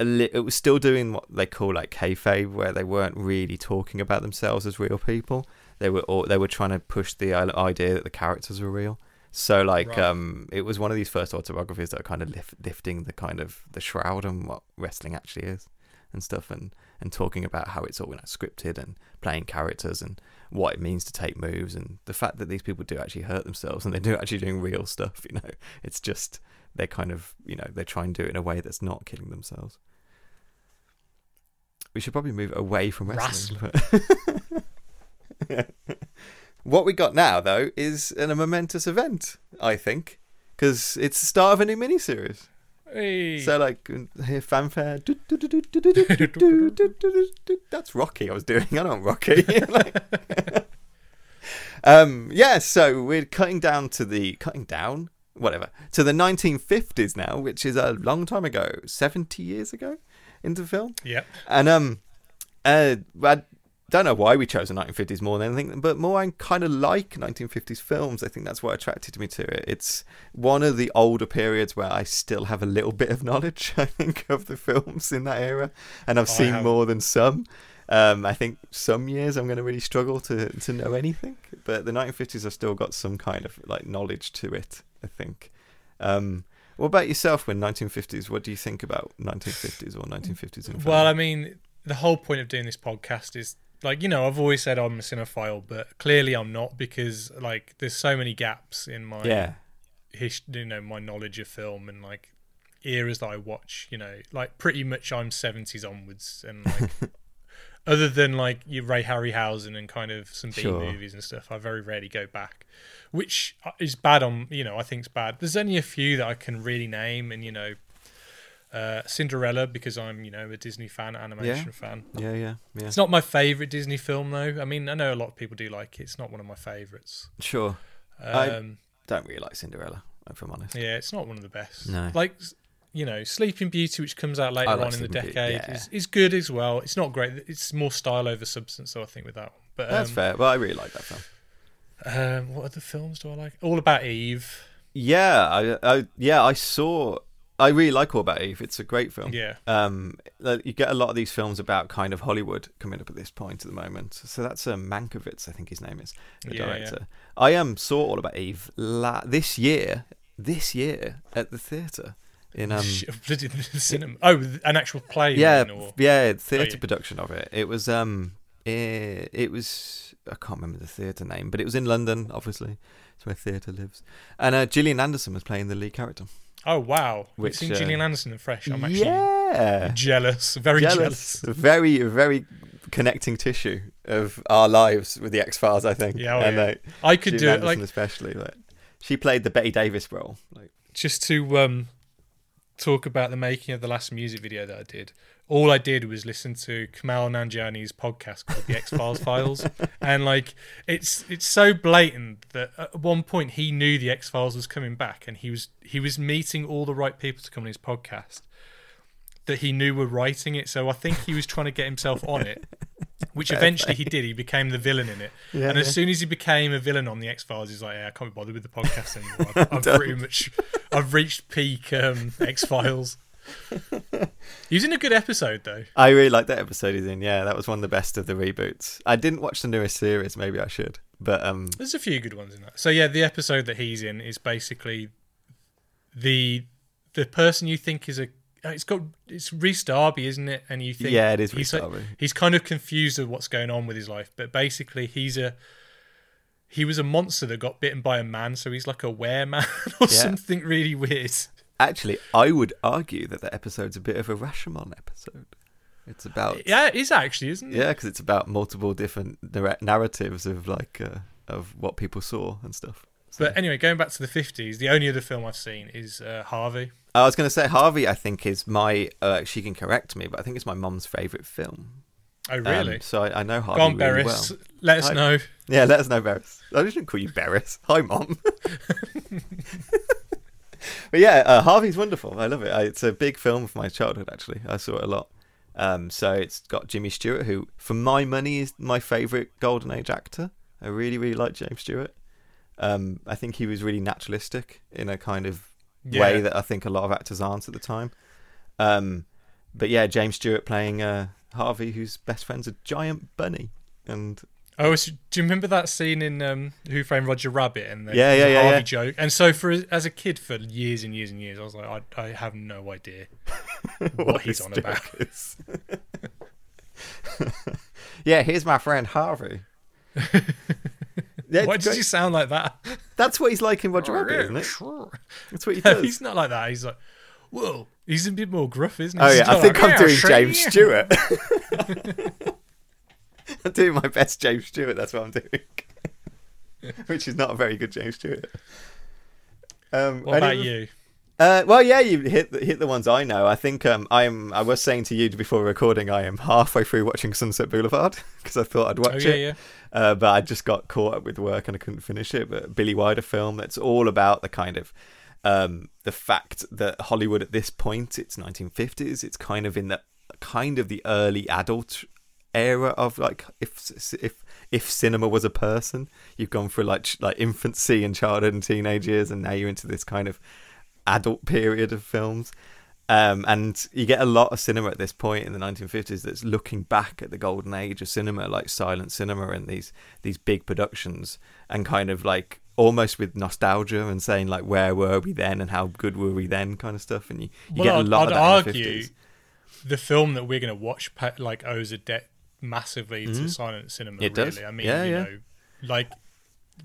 It was still doing what they call like kayfabe, where they weren't really talking about themselves as real people. They were all, they were trying to push the idea that the characters were real. So like, Right. um, it was one of these first autobiographies that are kind of lift, lifting the kind of the shroud on what wrestling actually is and stuff, and and talking about how it's all you know, scripted and playing characters and what it means to take moves and the fact that these people do actually hurt themselves and they do actually doing real stuff. You know, it's just they're kind of you know they try and do it in a way that's not killing themselves. We should probably move away from wrestling. but- what we got now though is an, a momentous event, I think, because it's the start of a new miniseries. Hey. So like fanfare. That's Rocky. I was doing. I don't Rocky. Like- um. Yeah. So we're cutting down to the cutting down whatever to the 1950s now, which is a long time ago, 70 years ago into film. Yep. And um, uh, I don't know why we chose the 1950s more than anything, but more I kind of like 1950s films. I think that's what attracted me to it. It's one of the older periods where I still have a little bit of knowledge. I think of the films in that era, and I've I seen more than some. Um, I think some years I'm going to really struggle to to know anything, but the 1950s I've still got some kind of like knowledge to it. I think. Um, what about yourself? When 1950s, what do you think about 1950s or 1950s in film? Well, I mean, the whole point of doing this podcast is like you know I've always said I'm a cinephile, but clearly I'm not because like there's so many gaps in my yeah, his, you know my knowledge of film and like eras that I watch. You know, like pretty much I'm 70s onwards, and like other than like your Ray Harryhausen and kind of some B Sure. movies and stuff, I very rarely go back, which uh, is bad. On you know I think it's bad. There's only a few that I can really name, and you know. Uh, Cinderella because I'm, you know, a Disney fan, animation Yeah. fan. yeah, yeah, yeah. It's not my favorite Disney film though. I mean, I know a lot of people do like it. It's not one of my favorites. Sure. I- Um, Don't really like Cinderella, if I'm honest. yeah, it's not one of the best. No. Like, you know, Sleeping Beauty, which comes out later like on in the Beauty, decade, yeah. is, is good as well. It's not great. It's more style over substance, though, I think, with that one. But That's um, fair. Well, I really like that film. Um, what other films do I like? All About Eve. Yeah, I, I, yeah, I saw I really like All About Eve. It's a great film. Yeah. Um, you get a lot of these films about kind of Hollywood coming up at this point at the moment. So that's uh, Mankiewicz, I think his name is, the Yeah, director. I um saw All About Eve la- this year, this year at the theatre in um bloody cinema. Oh, an actual play. yeah or- yeah theatre yeah. production of it. It was um it, it was I can't remember the theatre name, but it was in London. Obviously, it's where theatre lives. And uh, Gillian Anderson was playing the lead character. Oh wow! We've Which, seen uh, Gillian Anderson in Fresh. I'm actually yeah. jealous, very jealous. Very, very connecting tissue of our lives with the X Files. I think. Yeah, oh, and, yeah. uh, I could do Gillian it like Anderson especially. Like, she played the Bette Davis role. Like, just to um, talk about the making of the last music video that I did. All I did was listen to Kumail Nanjiani's podcast called The X Files Files, and like it's it's so blatant that at one point he knew the X Files was coming back, and he was he was meeting all the right people to come on his podcast that he knew were writing it. So I think he was trying to get himself on it, which eventually he did. He became the villain in it, Yeah, and as yeah. soon as he became a villain on the X Files, he's like, yeah, I can't be bothered with the podcast anymore. I've, I've pretty much, I've reached peak um, X Files. he was in a good episode though. I really like that episode he's in. Yeah, that was one of the best of the reboots. I didn't watch the newest series. Maybe I should. But um, There's a few good ones in that. So yeah, the episode that he's in is basically the the person you think is a. uh, It's got it's Rhys Darby, isn't it? And you think Yeah, it is he's Rhys like- Darby. He's kind of confused of what's going on with his life, but basically he's a he was a monster that got bitten by a man, so he's like a were man or Yeah. something really weird. Actually, I would argue that the episode's a bit of a Rashomon episode. It's about Yeah, it is actually, isn't it? yeah, because it's about multiple different narratives of like uh, of what people saw and stuff. So- But anyway, going back to the fifties, the only other film I've seen is uh, Harvey. I was going to say Harvey. I think is my. Uh, she can correct me, but I think it's my mum's favorite film. Oh Um, really? so I, I know Harvey Go on, really Beres. well. Let us I- know. Yeah, let us know, Beres. I just didn't call you Beres. Hi, mom. but yeah, uh, Harvey's wonderful. I love it. I, it's a big film of my childhood. Actually, I saw it a lot. Um, so it's got Jimmy Stewart, who, for my money, is my favourite Golden Age actor. I really, really like James Stewart. Um, I think he was really naturalistic in a kind of way that I think a lot of actors aren't at the time. Um, but yeah, James Stewart playing uh, Harvey, whose best friend's a giant bunny, and Oh, so do you remember that scene in um, Who Framed Roger Rabbit? And the, Yeah, the yeah, yeah, Harvey yeah. joke. And so, for as a kid, for years and years and years, I was like, I, I have no idea what, he's on about. is. yeah, here's my friend Harvey. Yeah, Why does he sound like that? That's what he's like in Roger Rabbit, isn't it? That's what he No, does. he's not like that. He's like, whoa. He's a bit more gruff, isn't he? Oh yeah, I think like, I'm doing James. Stewart. I'm doing my best James Stewart. That's what I'm doing, which is not a very good James Stewart. Um, What about any- you? Uh, well, yeah, you hit the, hit the ones I know. I think um, I am. I was saying to you before recording, I am halfway through watching Sunset Boulevard because I thought I'd watch Oh, yeah, it. yeah. Uh, but I just got caught up with work and I couldn't finish it. But Billy Wilder film that's all about the kind of um, the fact that Hollywood at this point, it's 1950s. It's kind of in the kind of the early adult era of like if if if cinema was a person, you've gone through like like infancy and childhood and teenage years, and now you're into this kind of adult period of films. Um, and you get a lot of cinema at this point in the 1950s that's looking back at the golden age of cinema, like silent cinema and these these big productions, and kind of like almost with nostalgia and saying like where were we then and how good were we then kind of stuff. And you, you Well, get a lot I'd of that the argue 50s. the film that we're going to watch like owes a debt massively to Mhm. silent cinema. It really, does. I mean, Yeah, you yeah. know, like,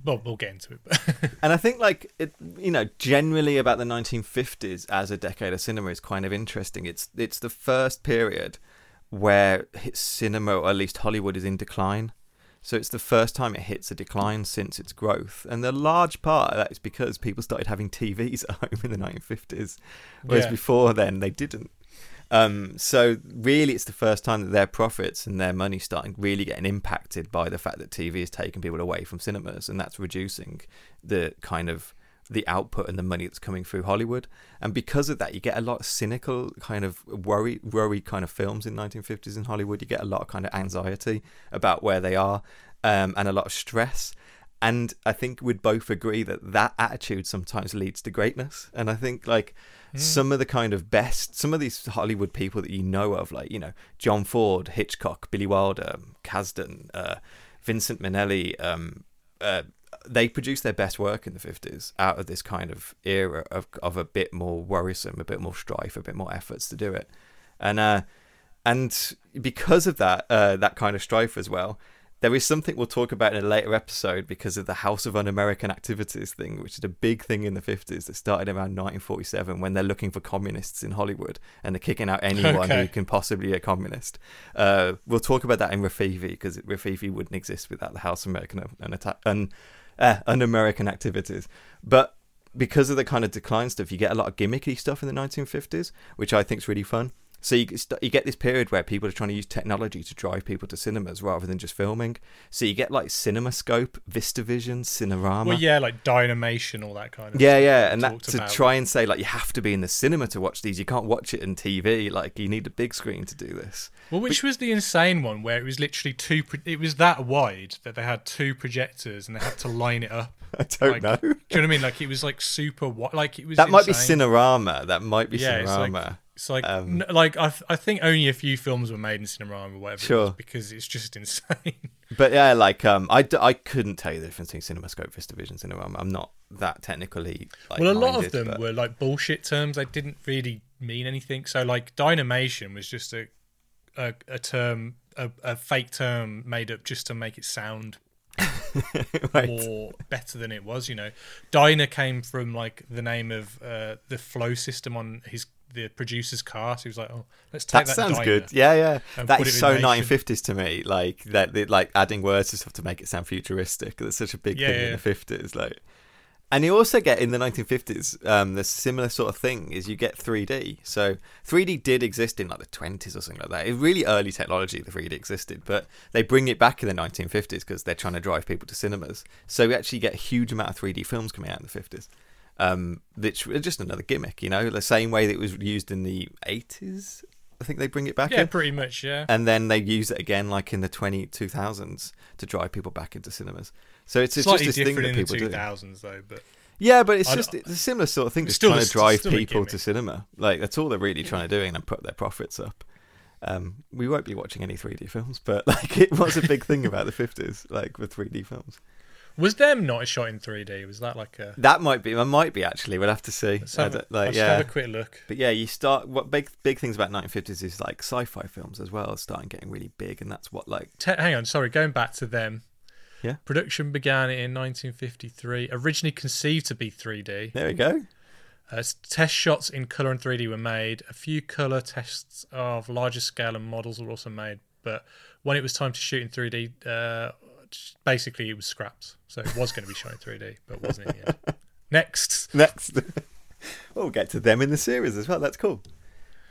well, we'll get into it. And I think like it, you know, generally about the 1950s as a decade of cinema is kind of interesting. It's it's the first period where cinema, or at least Hollywood, is in decline. So it's the first time it hits a decline since its growth, and the large part of that is because people started having TVs at home in the 1950s, whereas Yeah. before then they didn't. Um, so really, it's the first time that their profits and their money starting really getting impacted by the fact that TV is taking people away from cinemas, and that's reducing the kind of the output and the money that's coming through Hollywood. And because of that, you get a lot of cynical kind of worry, worry kind of films in 1950s in Hollywood. You get a lot of kind of anxiety about where they are, um, and a lot of stress. And I think we'd both agree that that attitude sometimes leads to greatness. And I think like Hmm. some of the kind of best, some of these Hollywood people that you know of, like you know John Ford, Hitchcock, Billy Wilder, Kazan, uh, Vincent Minnelli, um, uh, they produced their best work in the 50s out of this kind of era of, of a bit more worrisome, a bit more strife, a bit more efforts to do it. And uh, and because of that, uh, that kind of strife as well, there is something we'll talk about in a later episode because of the House of Un-American Activities thing, which is a big thing in the 50s that started around 1947 when they're looking for communists in Hollywood and they're kicking out anyone Okay. who can possibly be a communist. Uh, we'll talk about that in Rififi because Rififi wouldn't exist without the House of American un- un- uh, un-American Activities. But because of the kind of decline stuff, you get a lot of gimmicky stuff in the 1950s, which I think is really fun. So you, you get this period where people are trying to use technology to drive people to cinemas rather than just filming. So you get like CinemaScope, VistaVision, Cinerama. Well, yeah, like Dynamation, all that kind of. Yeah, stuff yeah, and that to about. try and say like you have to be in the cinema to watch these. You can't watch it on TV. Like you need a big screen to do this. Well, which was the insane one where it was literally two? Pro- it was that wide that they had two projectors and they had to line it up. I don't Like, know. Do you know what I mean? Like it was like super wide. Like it was. That might be. Cinerama. That might be Yeah, it's like- Cinerama. It's like, Um, n- like I, th- I think only a few films were made in Cinerama or whatever. it Sure. was because it's just insane. But yeah, like um, I, d- I couldn't tell you the difference between CinemaScope, VistaVision, Cinerama. I'm not that technically. Like, well, a lot of them but- were like bullshit terms. They didn't really mean anything. So like Dynamation was just a a, a term, a, a fake term made up just to make it sound Right. more better than it was. You know, Dyna came from like the name of uh, the flow system on his the producer's car. So he was like, "Oh, let's take That that." sounds good. Yeah, yeah. That put so 1950s to me. Like that, like adding words and stuff to make it sound futuristic. That's such a big Yeah, thing yeah, in the 50s. Like, and you also get in the 1950s, um, the similar sort of thing is you get 3D. So 3D did exist in like the 20s or something like that. It's really early technology. The 3D existed, but they bring it back in the 1950s because they're trying to drive people to cinemas. So we actually get a huge amount of 3D films coming out in the 50s. Um, which is just another gimmick, you know, the same way that it was used in the 80s. I think they bring it back Yeah, in pretty much. Yeah. and then they use it again like in the 20 2000s to drive people back into cinemas so it's, it's just this thing that in the people do 2000s though, but yeah but it's I just it's a similar sort of thing just still trying a- to drive people to cinema like that's all they're really trying to do and put their profits up um, we won't be watching any 3d films but like it was a big thing about the 50s like with 3d films was them not shot in 3D? Was that like a? that might be it might be actually we'll have to see have, a- like yeah have a quick look. But yeah, you start what big big things about 1950s is like sci-fi films as well, starting getting really big, and that's what like Te- hang on, sorry, going back to them. Yeah. Production began in 1953. Originally conceived to be 3D. there we go. Uh, test shots in color and 3D were made. A few color tests of larger scale and models were also made. But when it was time to shoot in 3D, uh, basically it was scrapped. So it was going to be shot in 3D, but wasn't in the end. Next. Next, we'll get to them in the series as well. That's cool.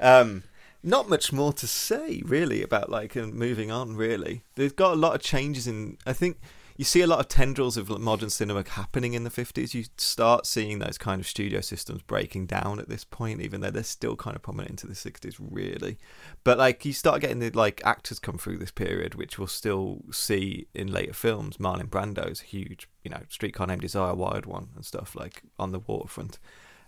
Um, not much more to say really about like uh, moving on. Really, they've got a lot of changes in. I think you see a lot of tendrils of modern cinema happening in the fifties. You start seeing those kind of studio systems breaking down at this point, even though they're still kind of prominent into the sixties, really. But like you start getting the like actors come through this period, which we'll still see in later films. Marlon Brando's huge, you know, Streetcar Named Desire, Wild One, and stuff like on the waterfront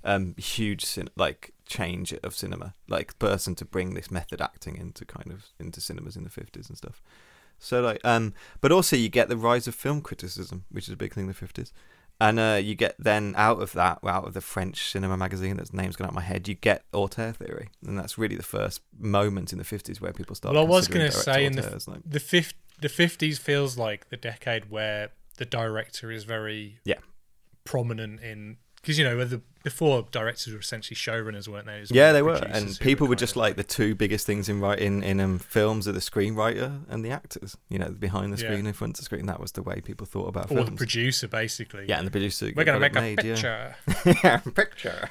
um, huge cin- like change of cinema, like person to bring this method acting into kind of into cinemas in the fifties and stuff. So like, um, but also you get the rise of film criticism, which is a big thing in the fifties, and uh, you get then out of that, out of the French cinema magazine, that's name's gone out of my head, you get auteur theory, and that's really the first moment in the fifties where people start. Well, I was going gonna to say in the- like, The fifth, the 50s feels like the decade where the director is very Yeah. prominent in because you know the, before directors were essentially showrunners, weren't they? Yeah, they were, and people were kind just of like the two biggest things in writing in um, films are the screenwriter and the actors. You know, behind the Yeah. screen, in front of the screen. That was the way people thought about or the films. producer basically. yeah, and the producer. we're gonna make it a picture. yeah, picture.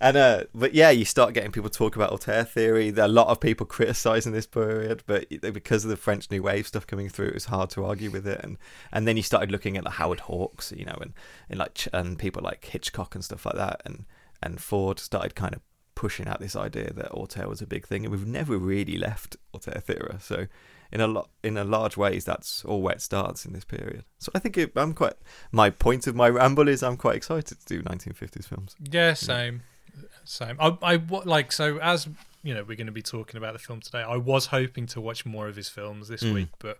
And uh, but yeah, you start getting people talk about auteur theory. There are a lot of people criticizing this period, but because of the French New Wave stuff coming through, it was hard to argue with it. And and then you started looking at the Howard Hawks, you know, and and like and people like Hitchcock and stuff like that, and and Ford started kind of pushing out this idea that auteur was a big thing, and we've never really left auteur theory. So in a lot in a large ways, that's all where it starts in this period. So I think it, I'm quite. My point of my ramble is I'm quite excited to do 1950s films. Yeah, same, same. I, I like so as you know we're going to be talking about the film today. I was hoping to watch more of his films this Mm. week, but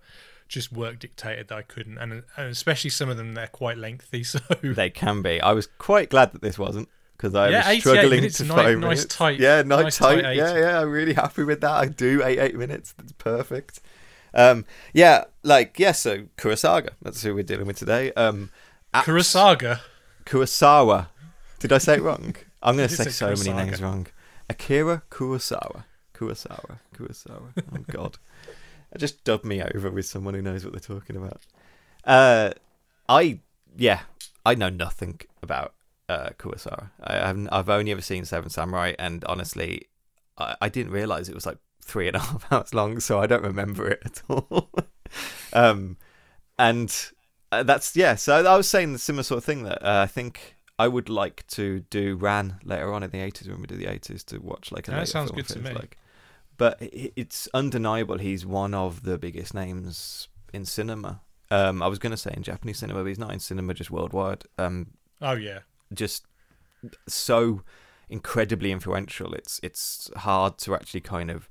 just work dictated that I couldn't, and, and especially some of them they're quite lengthy. So They can be. I was quite glad that this wasn't because I Yeah, was struggling minutes, to ni- five nice minutes. tight- yeah, nice, nice tight. tight yeah, yeah. I'm really happy with that. I do eight eight minutes. That's perfect. Um, yeah, like yeah. So Kurosaga. That's who we're dealing with today. Um, abs- Kurosaga. Kurosawa. Did I say it wrong? I'm going to say so many names wrong. Akira Kurosawa. Kurosawa. Kurosawa. Oh God. Just dub me over with someone who knows what they're talking about. Uh, I yeah, I know nothing about uh, Kurosawa. I haven't. I've only ever seen Seven Samurai, and honestly, I, I didn't realize it was like three and a half hours long, so I don't remember it at all. um, and uh, that's yeah. So I was saying the similar sort of thing that uh, I think I would like to do Ran later on in the eighties when we do the eighties to watch like a That sounds good to me. Like, but it's undeniable he's one of the biggest names in cinema. Um, I was going to say in Japanese cinema, but he's not in cinema, just worldwide. Um, Oh yeah, just so incredibly influential. It's it's hard to actually kind of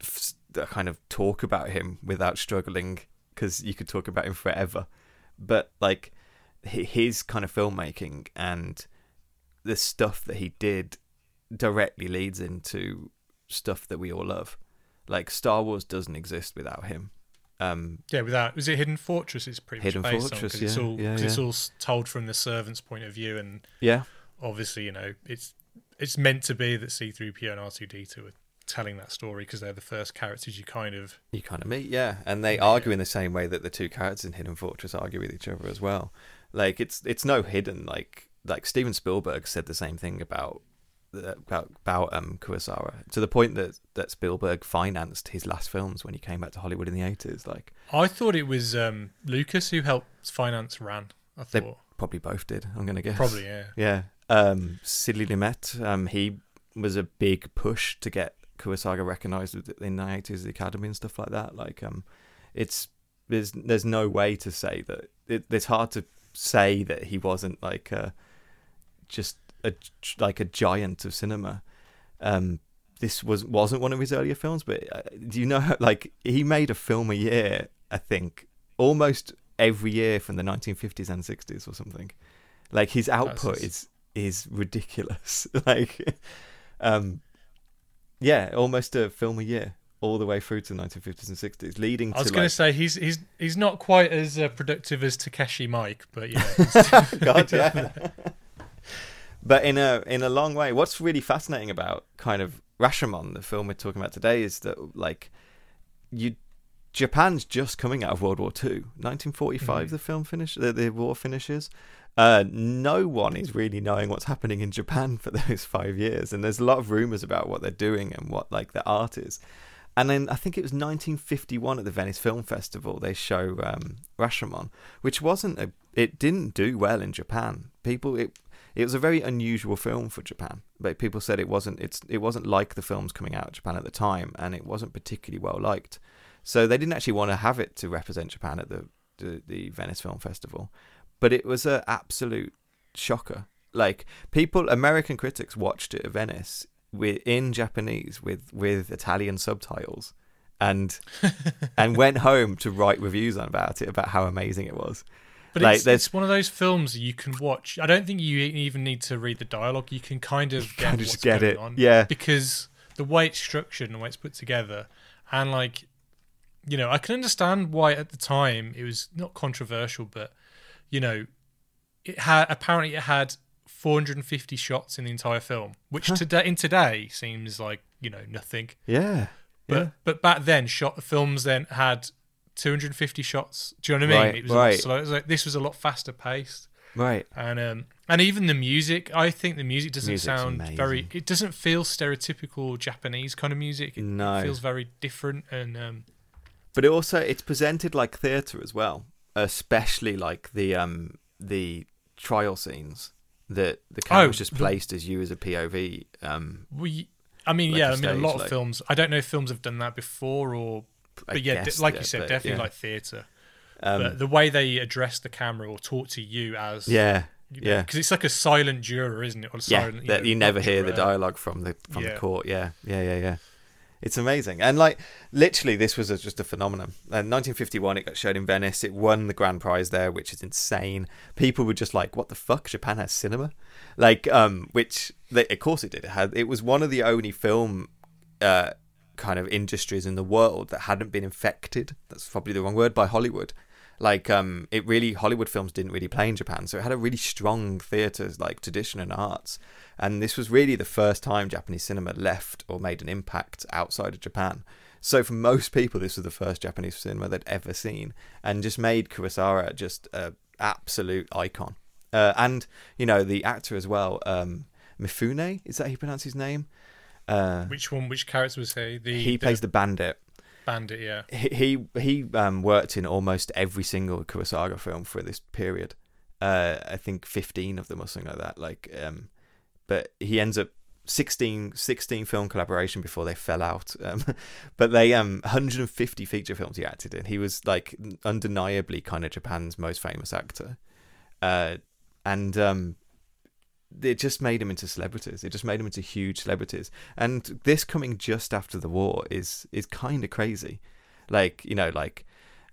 f- kind of talk about him without struggling because you could talk about him forever. But like his kind of filmmaking and the stuff that he did directly leads into stuff that we all love. Like Star Wars doesn't exist without him. Um, yeah. Without was it Hidden Fortress? It's pretty Hidden much based Fortress, on, 'cause it's yeah, all yeah, 'cause it's all told from the servant's point of view, and yeah, obviously you know it's it's meant to be that C three PO and R two D two are telling that story because they're the first characters you kind of You kind of meet, yeah, and they Yeah. argue in the same way that the two characters in Hidden Fortress argue with each other as well. Like it's it's no hidden. Like like Steven Spielberg said the same thing about about about um Kurosawa to the point that that Spielberg financed his last films when he came back to Hollywood in the eighties. Like I thought it was um, Lucas who helped finance Ran. I They- thought probably both did. I'm gonna guess. probably yeah. Yeah. Um, Sidney Lumet, um, he was a big push to get Kurosaga recognised in the 80s, the Academy and stuff like that. Like, um, it's there's there's no way to say that it, it's hard to say that he wasn't like a just a like a giant of cinema. Um, this was wasn't one of his earlier films, but uh, do you know how, like he made a film a year? I think almost every year from the 1950s and 60s or something. Like his output just- is is ridiculous. like, um, yeah, almost a film a year all the way through to the 1950s and 60s, leading I was going like, to say he's he's he's not quite as uh, productive as Takashi Miike, but yeah, God, yeah. but in a in a long way, what's really fascinating about kind of Rashomon, the film we're talking about today, is that like you Japan's just coming out of World War II. 1945, Mhm. the film finish, the, the war finishes. Uh, no one is really knowing what's happening in Japan for those five years, and there's a lot of rumors about what they're doing and what like their art is. And then I think it was 1951 at the Venice Film Festival they show um, Rashomon, which wasn't a. It didn't do well in Japan. People, it it was a very unusual film for Japan, but people said it wasn't. It's it wasn't like the films coming out of Japan at the time, and it wasn't particularly well liked. So they didn't actually want to have it to represent Japan at the the, the Venice Film Festival, but it was an absolute shocker. Like people, American critics watched it at Venice with in Japanese with with Italian subtitles, and and went home to write reviews on about it about how amazing it was. but Like, it's, it's one of those films you can watch. I don't think you even need to read the dialogue. You can kind of get Kinda what's just get it, on yeah. because the way it's structured and the way it's put together, and like you know, I can understand why at the time it was not controversial, but you know, it had apparently it had 450 shots in the entire film, which today in today seems like you know nothing. Yeah, But yeah. but back then, shot films then had 250 shots. Do you know what I mean? Right, it was right. slow. It was like, this was a lot faster paced, right. and um and even the music. I think the music doesn't Music's sound very. It doesn't feel stereotypical Japanese kind of music. It, No. it feels very different and um But it also it's presented like theatre as well, especially like the um the trial scenes that the camera Oh, just placed as you as a POV. Um, we. I mean, like yeah, I mean, a lot of films. I don't know if films have done that before, or I but yeah, guess, like yeah, you said, but, definitely yeah. like theatre. Um, but the way they address the camera or talk to you as yeah, yeah. because it's like a silent juror, isn't it? Or yeah, silent, that know, you never hear the dialogue from the from Yeah. the court. Yeah, yeah, yeah, yeah. It's amazing, and like literally, this was a, just a phenomenon. In 1951, it got showed in Venice. It won the grand prize there, which is insane. People were just like, "What the fuck? Japan has cinema?" Like, um, which they, of course it did. It had. It was one of the only film, uh, kind of industries in the world that hadn't been infected. That's probably the wrong word by Hollywood. Like, um, it really Hollywood films didn't really play in Japan, so it had a really strong theatre like tradition and arts. And this was really the first time Japanese cinema left or made an impact outside of Japan. So for most people, this was the first Japanese cinema they'd ever seen, and just made Kurosawa just a absolute icon. Uh, and you know the actor as well, um, Mifune, is that how you pronounce his name? Uh, Which one? Which character was he? The he plays the bandit. Bandit. Yeah. He he, um, worked in almost every single Kurosawa film for this period. Uh, I think fifteen of them or something like that. Like, um, but he ends up 16, 16 film collaboration before they fell out. Um, but they um 150 feature films he acted in. He was like undeniably kind of Japan's most famous actor. Uh, and um, it just made him into celebrities. It just made him into huge celebrities. And this coming just after the war is is kind of crazy. Like you know, like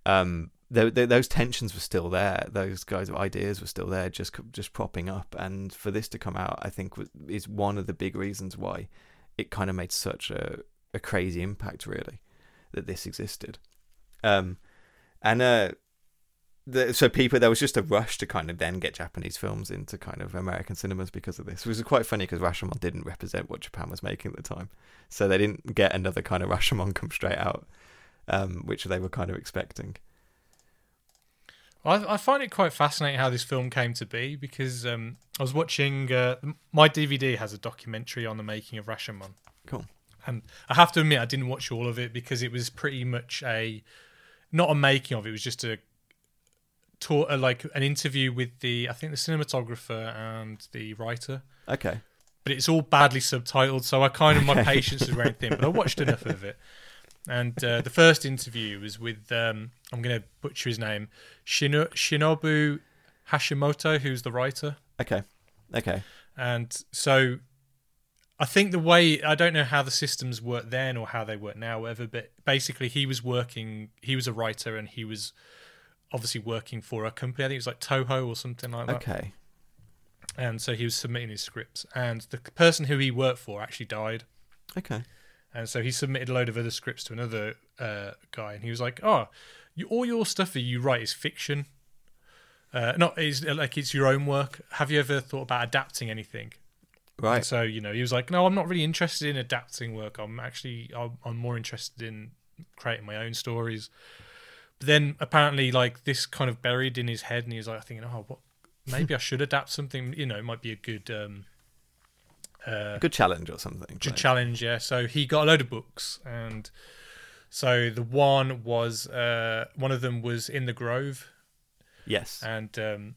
um, th th those tensions were still there. Those guys' ideas were still there, just just propping up. And for this to come out, I think is one of the big reasons why it kind of made such a a crazy impact. Really, that this existed. Um, and uh, the, so people there was just a rush to kind of then get Japanese films into kind of American cinemas because of this. It was quite funny because Rashomon didn't represent what Japan was making at the time, so they didn't get another kind of Rashomon come straight out, um, which they were kind of expecting. I, I find it quite fascinating how this film came to be because um, I was watching. Uh, my DVD has a documentary on the making of Rashomon. Cool. And I have to admit, I didn't watch all of it because it was pretty much a not a making of it. It was just a tour, uh, like an interview with the I think the cinematographer and the writer. Okay. But it's all badly subtitled, so I kind of my patience is wearing thin. But I watched enough of it. And uh, the first interview was with um, I'm going to butcher his name, Shino- Shinobu Hashimoto, who's the writer. Okay. Okay. And so I think the way I don't know how the systems work then or how they work now, whatever, but basically he was working he was a writer and he was obviously working for a company. I think it was like Toho or something like that. Okay. And so he was submitting his scripts. And the person who he worked for actually died. Okay. And so he submitted a load of other scripts to another uh, guy, and he was like, "Oh, you, all your stuff that you write is fiction. Uh, not is like it's your own work. Have you ever thought about adapting anything?" And Right. so you know, he was like, "No, I'm not really interested in adapting work. I'm actually I'm, I'm more interested in creating my own stories." But then apparently, like this kind of buried in his head, and he's was like thinking, "Oh, what? Maybe I should adapt something. You know, it might be a good." Um, uh, Good challenge or something. to like- challenge, yeah. So he got a load of books, and so the one was uh, one of them was in the Grove, Yes. and um,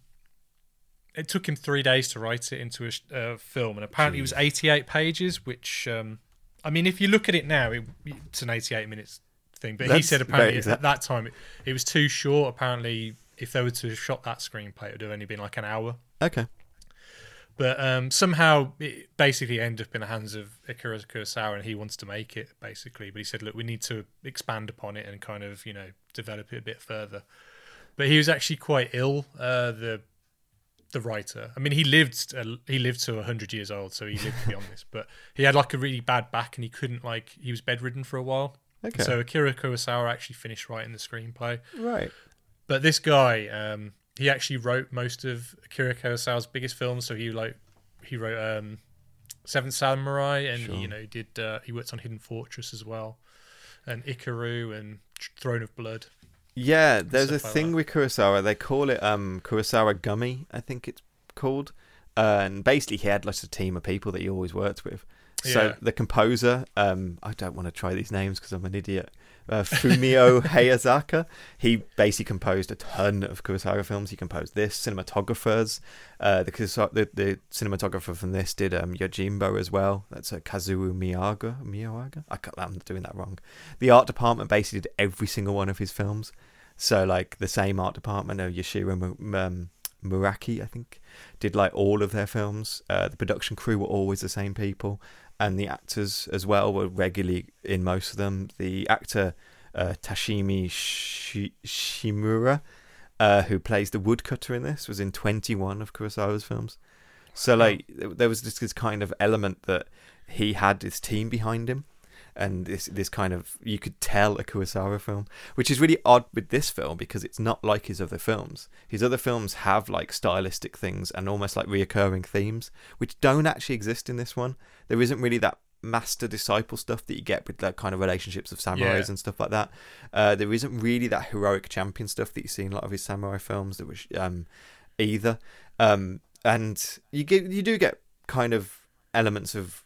it took him three days to write it into a uh, film, and apparently it was eighty-eight pages. Which, um, I mean, if you look at it now, it, it's an eighty-eight minutes thing. But he said apparently at that time it, it was too short. Apparently, if they were to have shot that screenplay, it would have only been like an hour. Okay. But um, somehow it basically ended up in the hands of Akira Kurosawa, and he wants to make it basically. But he said, "Look, we need to expand upon it and kind of you know develop it a bit further." But he was actually quite ill. Uh, the the writer. I mean, he lived uh, he lived to hundred years old, so he lived beyond this. But he had like a really bad back, and he couldn't like he was bedridden for a while. Okay. So Akira Kurosawa actually finished writing the screenplay. right. But this guy, um, he actually wrote most of Akira Kurosawa's biggest films. So he like he wrote um, Seven Samurai, and Sure. he, you know did uh, he worked on Hidden Fortress as well, and Ikiru and Throne of Blood. Yeah, there's a like thing with Kurosawa. They call it um Kurosawa Gumi, I think it's called. Uh, and basically, he had like a team of people that he always worked with. So Yeah. the composer, um, I don't want to try these names because I'm an idiot. Uh, Fumio Hayasaka. He basically composed a ton of Kurosawa films. He composed this. Cinematographers. Uh, the, the the cinematographer from this did um, Yojimbo as well. That's a Kazuo Miyaga. Miyaga. I can't, I'm doing that wrong. The art department basically did every single one of his films. So like the same art department of Yoshiro um, Muraki, I think, did like all of their films. Uh, the production crew were always the same people, and the actors as well were regularly in most of them. The actor uh, Tashimi Shi- Shimura, uh, who plays the woodcutter in this, was in 21 of Kurosawa's films. So like there was just this kind of element that he had his team behind him. And this this kind of you could tell a Kurosawa film, which is really odd with this film because it's not like his other films. His other films have like stylistic things and almost like reoccurring themes, which don't actually exist in this one. There isn't really that master disciple stuff that you get with that kind of relationships of samurais Yeah. and stuff like that. Uh, there isn't really that heroic champion stuff that you see in a lot of his samurai films. That was um, either, um, and you get you do get kind of elements of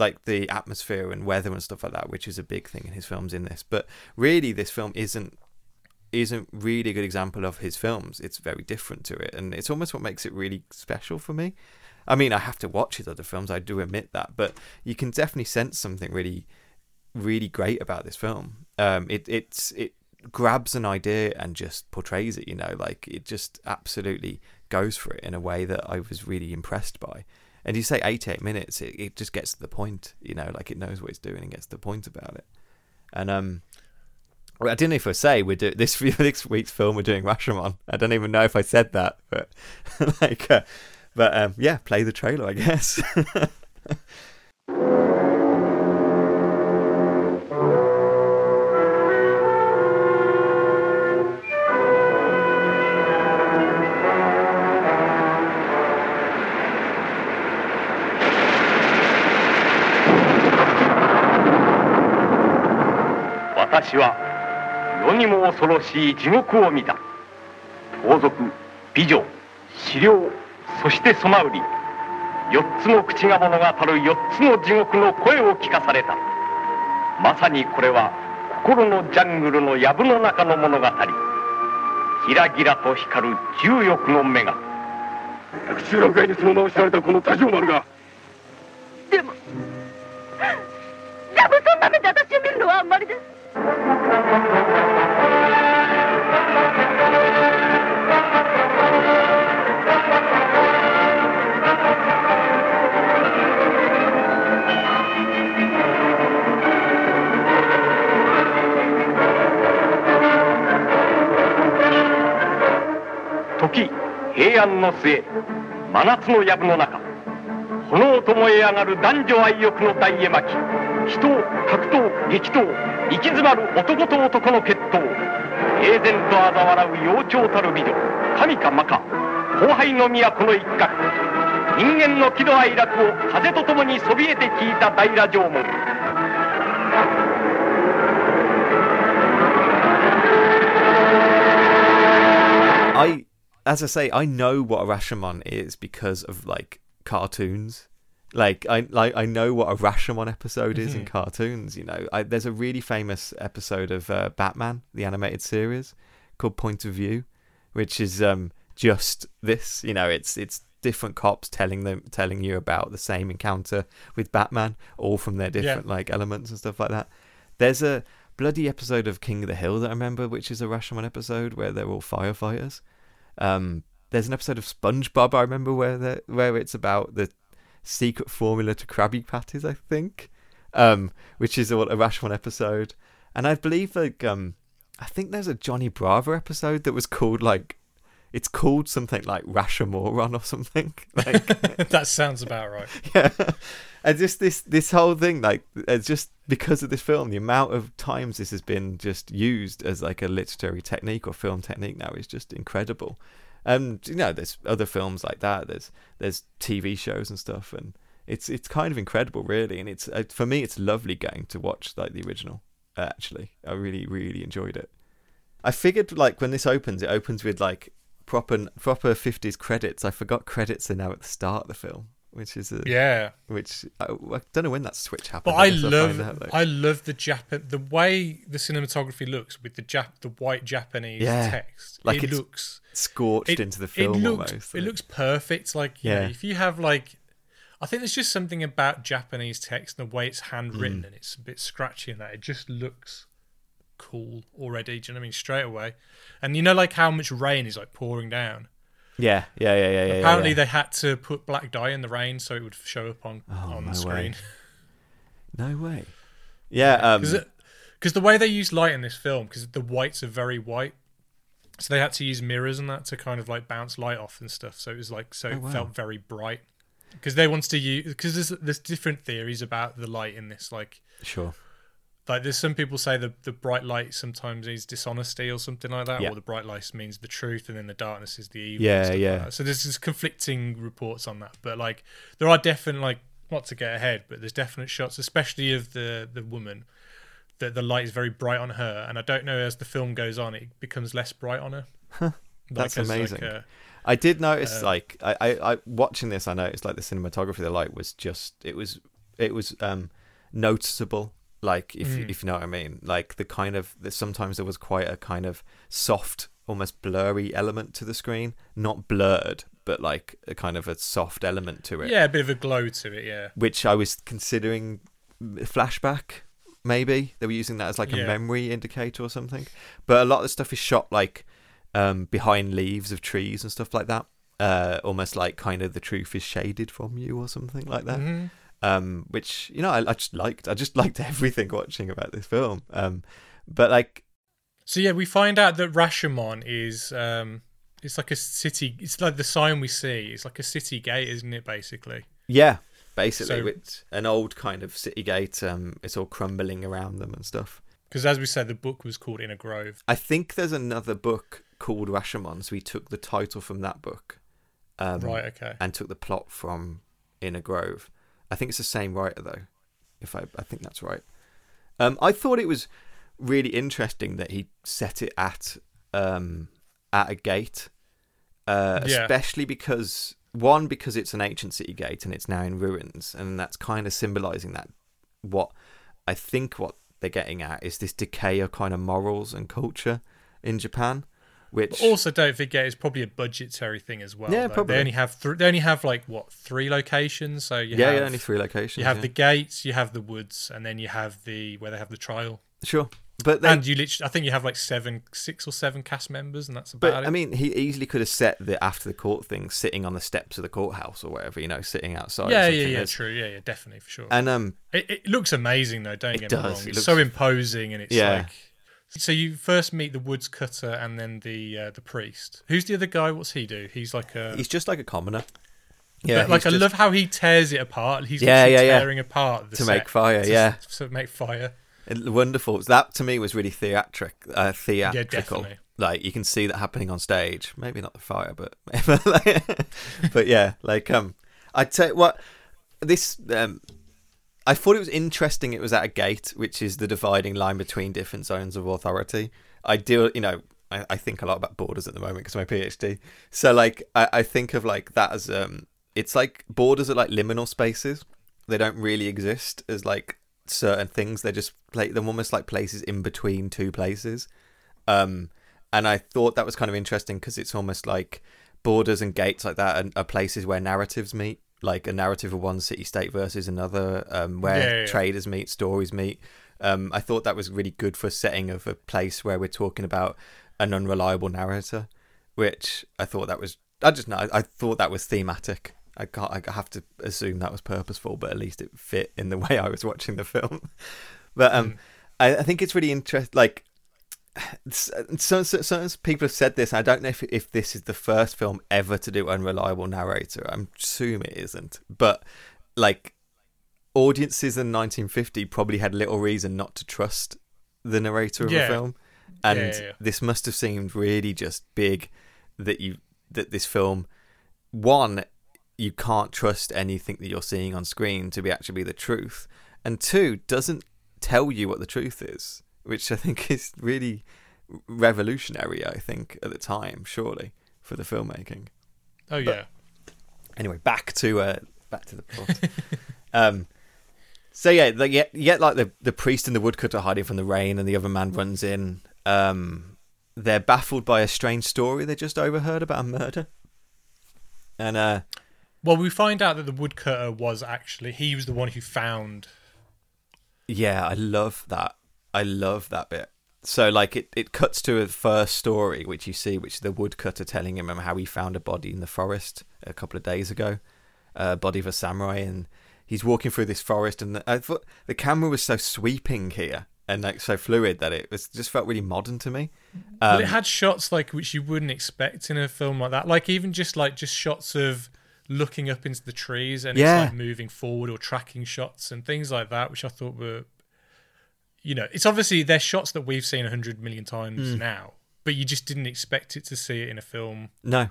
like the atmosphere and weather and stuff like that, which is a big thing in his films in this. But really, this film isn't isn't really a good example of his films. It's very different to it, and it's almost what makes it really special for me. I mean, I have to watch his other films. I do admit that, but you can definitely sense something really, really great about this film. Um, it it's it grabs an idea and just portrays it. You know, like it just absolutely goes for it in a way that I was really impressed by. And you say 88 minutes, it, it just gets to the point, you know, like it knows what it's doing and gets to the point about it. And um, I didn't know if I say we're doing this this week's film. We're doing Rashomon. I don't even know if I said that, but like, uh, but um, yeah, play the trailer, I guess. 私は世にも恐ろしい地獄を見た。盗賊美女狩猟そしてソマウリ四つの口が物語る四つの地獄の声を聞かされた。まさにこれは心のジャングルの藪の中の物語。ギラギラと光る重欲の目が百中楽街にその名を知られたこの多条丸が。でもでもそんな目で私を見るのはあんまりです時平安の末真夏の藪の中。炎と燃え上がる男女愛欲の大絵巻。人格闘激闘行き詰まる男と男の決闘。平然と嘲笑う幼鳥たる美女。神か魔か。荒廃の都の一角。人間の喜怒哀楽を風とともにそびえて聞いた大羅城門。I, as I say, I know what a Rashomon is because of like cartoons. Like I like I know what a Rashomon episode is in cartoons. You know, I, there's a really famous episode of uh, Batman, the animated series, called Point of View, which is um just this. You know, it's it's different cops telling them telling you about the same encounter with Batman, all from their different like elements and stuff like that. There's a bloody episode of King of the Hill that I remember, which is a Rashomon episode where they're all firefighters. Um, there's an episode of SpongeBob I remember where the where it's about the secret formula to Krabby Patties, I think, um, which is a, a Rashomon episode. And I believe like um, I think there's a Johnny Bravo episode that was called like it's called something like Rashomoron or something. Like that sounds about right. yeah. And just this this whole thing, like, it's just because of this film, the amount of times this has been just used as like a literary technique or film technique now is just incredible. And you know, there's other films like that. There's there's TV shows and stuff, and it's it's kind of incredible, really. And it's uh, for me, it's lovely getting to watch like the original. Uh, actually, I really really enjoyed it. I figured like when this opens, it opens with like proper proper 50s credits. I forgot credits are now at the start of the film. which is a Yeah, which I, I don't know when that switch happened. but I I'll love out. I love the Japan the way the cinematography looks with the Jap the white Japanese Yeah, text. like it looks scorched it, into the film it looks, almost. It looks perfect. Like you know, Yeah. if you have like, I think there's just something about Japanese text and the way it's handwritten Mm. and it's a bit scratchy and that it just looks cool already. Do you know what I mean? Straight away, and you know like how much rain is like pouring down. yeah, yeah, yeah, yeah, yeah. Apparently yeah. they had to put black dye in the rain so it would show up on Oh, on no the screen. way. no way. Yeah, um, Because the way they use light in this film, because the whites are very white, so they had to use mirrors and that to kind of like bounce light off and stuff. So it was like so Oh, it felt very bright. Because they wanted to use because there's there's different theories about the light in this. Like sure. like there's some people say the the bright light sometimes is dishonesty or something like that, Yeah. or the bright light means the truth, and then the darkness is the evil. Yeah, stuff like yeah. So there's just conflicting reports on that, but like there are definite like not to get ahead, but there's definite shots, especially of the the woman, that the light is very bright on her, and I don't know as the film goes on, it becomes less bright on her. Like, That's like, amazing. uh, I did notice, Um, like, I, I, I, watching this, I noticed like the cinematography, the light was just, it was, it was um noticeable. Like, if Mm. if you know what I mean, like the kind of, the, sometimes there was quite a kind of soft, almost blurry element to the screen, not blurred, but like a kind of a soft element to it. yeah, a bit of a glow to it. Yeah, which I was considering flashback. Maybe they were using that as like a memory indicator or something. But a lot of the stuff is shot like um, behind leaves of trees and stuff like that. Uh, almost like kind of the truth is shaded from you or something like that. Mhm. Um, which you know I, I just liked. I just liked everything watching about this film. Um, but like So yeah, we find out that Rashomon is um, it's like a city. It's like the sign we see. It's like a city gate, isn't it? Basically. yeah, basically So- it's an old kind of city gate. Um, it's all crumbling around them and stuff. Because as we said, the book was called In a Grove. I think there's another book called Rashomon, so we took the title from that book, um, right. Okay. and took the plot from In a Grove. I think it's the same writer though. If I, I think that's right. Um, I thought it was really interesting that he set it at um, at a gate, uh, Yeah. especially because one because it's an ancient city gate and it's now in ruins, and that's kind of symbolizing that what I think what they're getting at is this decay of kind of morals and culture in Japan, which Also, don't forget it's probably a budgetary thing as well. Yeah, Like, probably. They only have th- they only have like what three locations. So you yeah, have yeah, only three locations. you have yeah. the gates, you have the woods, and then you have the where they have the trial. sure, but they, and you literally, I think you have like seven, six or seven cast members, and that's about But it. I mean, he easily could have set the after the court thing, sitting on the steps of the courthouse or whatever, you know, sitting outside. yeah, yeah, yeah, true, yeah, yeah, definitely for sure. And um, It, it looks amazing though. Don't It get me does, wrong. it It's looks- so imposing, and it's Yeah. like. So you first meet the woods cutter and then the uh, the priest. Who's the other guy? What's he do? He's like a. he's just like a commoner. but, like I just- love how he tears it apart. He's Yeah, yeah, yeah. tearing apart the To set make fire, to- yeah. to make fire. It- wonderful. That to me was really theatric, uh, theatrical. definitely. like you can see that happening on stage. Maybe not the fire, but but yeah, like um, I'd say what this um. I thought it was interesting. It was at a gate, which is the dividing line between different zones of authority. I do, you know, I, I think a lot about borders at the moment because my PhD. So like, I, I think of like that as um, it's like borders are like liminal spaces. They don't really exist as like certain things. They're just play. They're almost like places in between two places. Um, and I thought that was kind of interesting because it's almost like borders and gates like that are, are places where narratives meet, like a narrative of one city state versus another, um, where Yeah, yeah, yeah. traders meet, stories meet. Um, I thought that was really good for setting of a place where we're talking about an unreliable narrator, which I thought that was. I just know. I, I thought that was thematic. I can't. I have to assume that was purposeful, but at least it fit in the way I was watching the film. But um, I, I think it's really interesting. Like some, people have said this. I don't know if if this is the first film ever to do unreliable narrator. I'm assuming it isn't, but like audiences in 1950 probably had little reason not to trust the narrator of Yeah. a film, and yeah, yeah. this must have seemed really just big that you that this film one you can't trust anything that you're seeing on screen to be actually be the truth, and two doesn't tell you what the truth is, which I think is really revolutionary. I think at the time, surely for the filmmaking. Oh yeah. Anyway, back to uh, back to the plot. um, so yeah, get, you get like the the priest and the woodcutter hiding from the rain, and the other man runs in. Um, they're baffled by a strange story they just overheard about a murder, and uh, Well, we find out that the woodcutter was actually he was the one who found. Yeah, I love that. I love that bit. So like it, it cuts to a first story which you see, which is the woodcutter telling him how he found a body in the forest a couple of days ago, a body of a samurai, and he's walking through this forest, and I thought the camera was so sweeping here and like so fluid that it was just felt really modern to me. But Um, it had shots like which you wouldn't expect in a film like that. Like even just like just shots of looking up into the trees and Yeah. it's like moving forward or tracking shots and things like that, which I thought were, you know, it's obviously they're shots that we've seen a hundred million times Hmm. now, but you just didn't expect it to see it in a film no,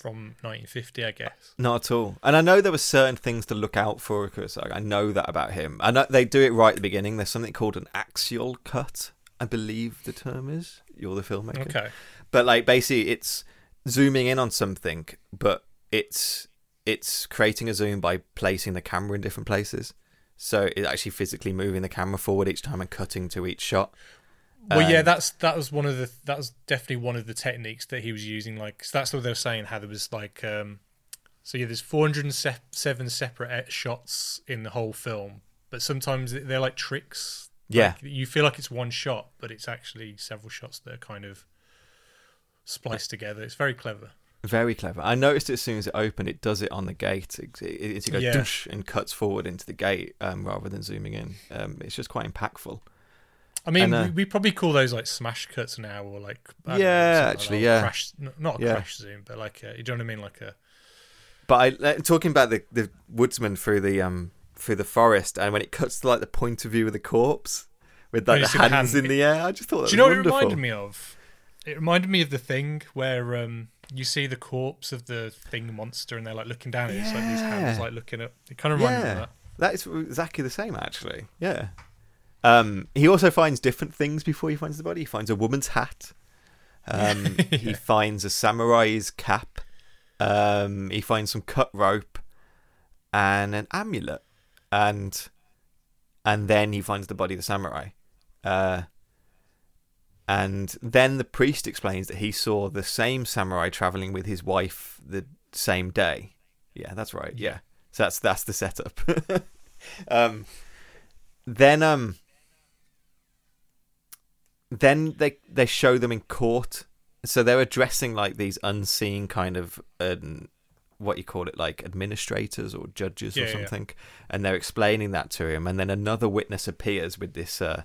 from 1950, I guess. Not at all. And I know there were certain things to look out for because I I know that about him. I know they do it right at the beginning. There's something called an axial cut, I believe the term is. You're the filmmaker. Okay. But like basically it's zooming in on something, but it's it's creating a zoom by placing the camera in different places. So it's actually physically moving the camera forward each time and cutting to each shot. Well, yeah, Um, that's that was one of the that was definitely one of the techniques that he was using. Like, so that's what they were saying. How there was like, um, so yeah, there's 407 separate e- shots in the whole film, but sometimes they're like tricks. Yeah. Like, you feel like it's one shot, but it's actually several shots that are kind of spliced together. It's very clever. Very clever. I noticed it as soon as it opened. It does it on the gate. It, it, it goes Yeah. and cuts forward into the gate um, rather than zooming in. Um, it's just quite impactful. I mean, And, uh, we, we probably call those like smash cuts now, or like don't know, Yeah, like actually, yeah. crash, not a Yeah. crash zoom, but like a, you know what I mean, like a But I talking about the, the woodsman through the um through the forest, and when it cuts to like the point of view of the corpse with like the hands hand- in the air, I just thought that Do you know was what it reminded me of? It reminded me of the thing where um, you see the corpse of the thing monster, and they're like looking down at it. It's like these hands like looking up. It kind of reminded me of Yeah, that. that is exactly the same actually. Yeah. Um, he also finds different things before he finds the body. He finds a woman's hat. Um, He finds a samurai's cap. Um, he finds some cut rope and an amulet, and and then he finds the body of the samurai. Uh, and then the priest explains that he saw the same samurai traveling with his wife the same day. Yeah, that's right. Yeah, so that's that's the setup. um, then um, then they they show them in court. So they're addressing like these unseen kind of um, what you call it, like administrators or judges Yeah, or yeah, yeah. something, and they're explaining that to him. And then another witness appears with this uh,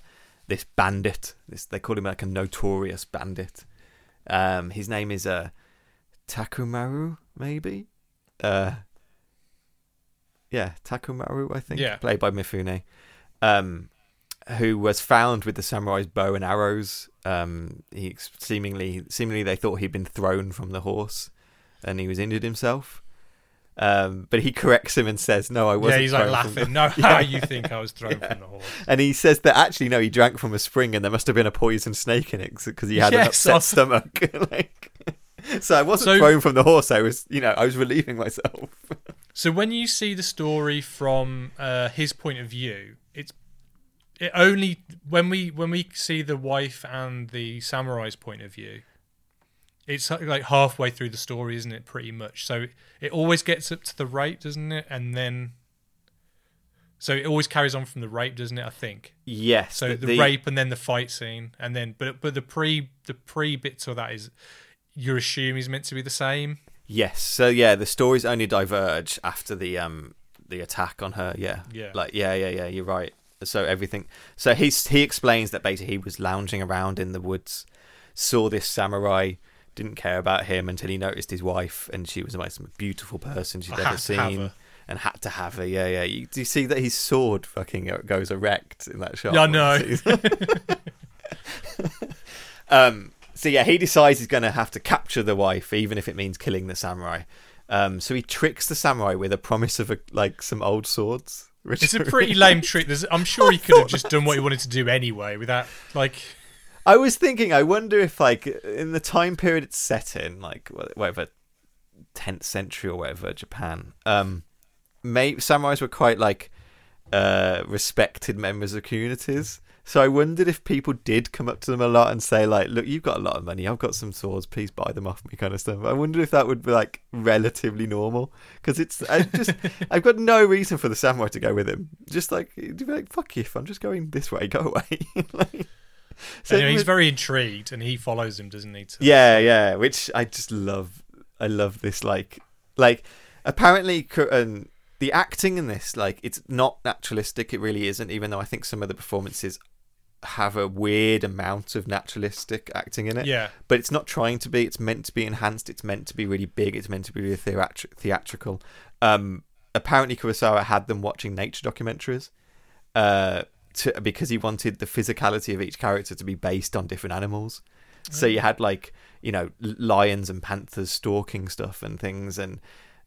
this bandit. This they call him like a notorious bandit. Um, his name is uh, Takumaru, maybe. Uh, yeah, Takumaru, I think. Yeah. Played by Mifune. Um, who was found with the samurai's bow and arrows. Um, he seemingly, seemingly, they thought he'd been thrown from the horse, and he was injured himself. Um, but he corrects him and says, "No, I wasn't." Yeah, he's like thrown from the-" laughing. No, how you think I was thrown Yeah. from the horse? And he says that actually, no, he drank from a spring, and there must have been a poison snake in it because he had an upset I- stomach. like, so I wasn't So- thrown from the horse. I was, you know, I was relieving myself. So when you see the story from uh, his point of view, it's it only when we when we see the wife and the samurai's point of view, it's like halfway through the story, isn't it? Pretty much. So it always gets up to the rape, doesn't it? And then so it always carries on from the rape, doesn't it? I think. yes. So the, rape and then the fight scene, and then but but the pre the pre bits of that is you assume is meant to be the same. Yes. So yeah, the stories only diverge after the um the attack on her. Yeah. Yeah. Like yeah, yeah, yeah. You're right. So everything. So he's he explains that basically he was lounging around in the woods, saw this samurai, didn't care about him until he noticed his wife, and she was the most beautiful person she's I ever had to have seen. And had to have her, yeah, yeah. You, do you see that his sword fucking goes erect in that shot? Yeah, I know. Um, so yeah, he decides he's going to have to capture the wife, even if it means killing the samurai. Um, so he tricks the samurai with a promise of a, like some old swords. Which It's a pretty lame trick. There's, I'm sure he could have just done what he wanted to do anyway, without like. I was thinking, I wonder if like in the time period it's set in, like whatever, tenth century or whatever, Japan. Um, may, samurais were quite like uh, respected members of communities. So I wondered if people did come up to them a lot and say like, "Look, you've got a lot of money. I've got some swords. Please buy them off me," kind of stuff. I wonder if that would be like relatively normal because it's I just I've got no reason for the samurai to go with him. Just like, be like, "Fuck you! I'm just going this way. Go away." like, so Anyway, he's was- very intrigued, and he follows him, doesn't he? Yeah, yeah, which I just love. I love this like like apparently um, the acting in this like it's not naturalistic. It really isn't. Even though I think some of the performances have a weird amount of naturalistic acting in it. yeah, But it's not trying to be. It's meant to be enhanced. It's meant to be really big. It's meant to be really theatri- theatrical. Um, apparently Kurosawa had them watching nature documentaries. Uh, to, because he wanted the physicality of each character to be based on different animals. So you had like you know lions and panthers stalking stuff and things, and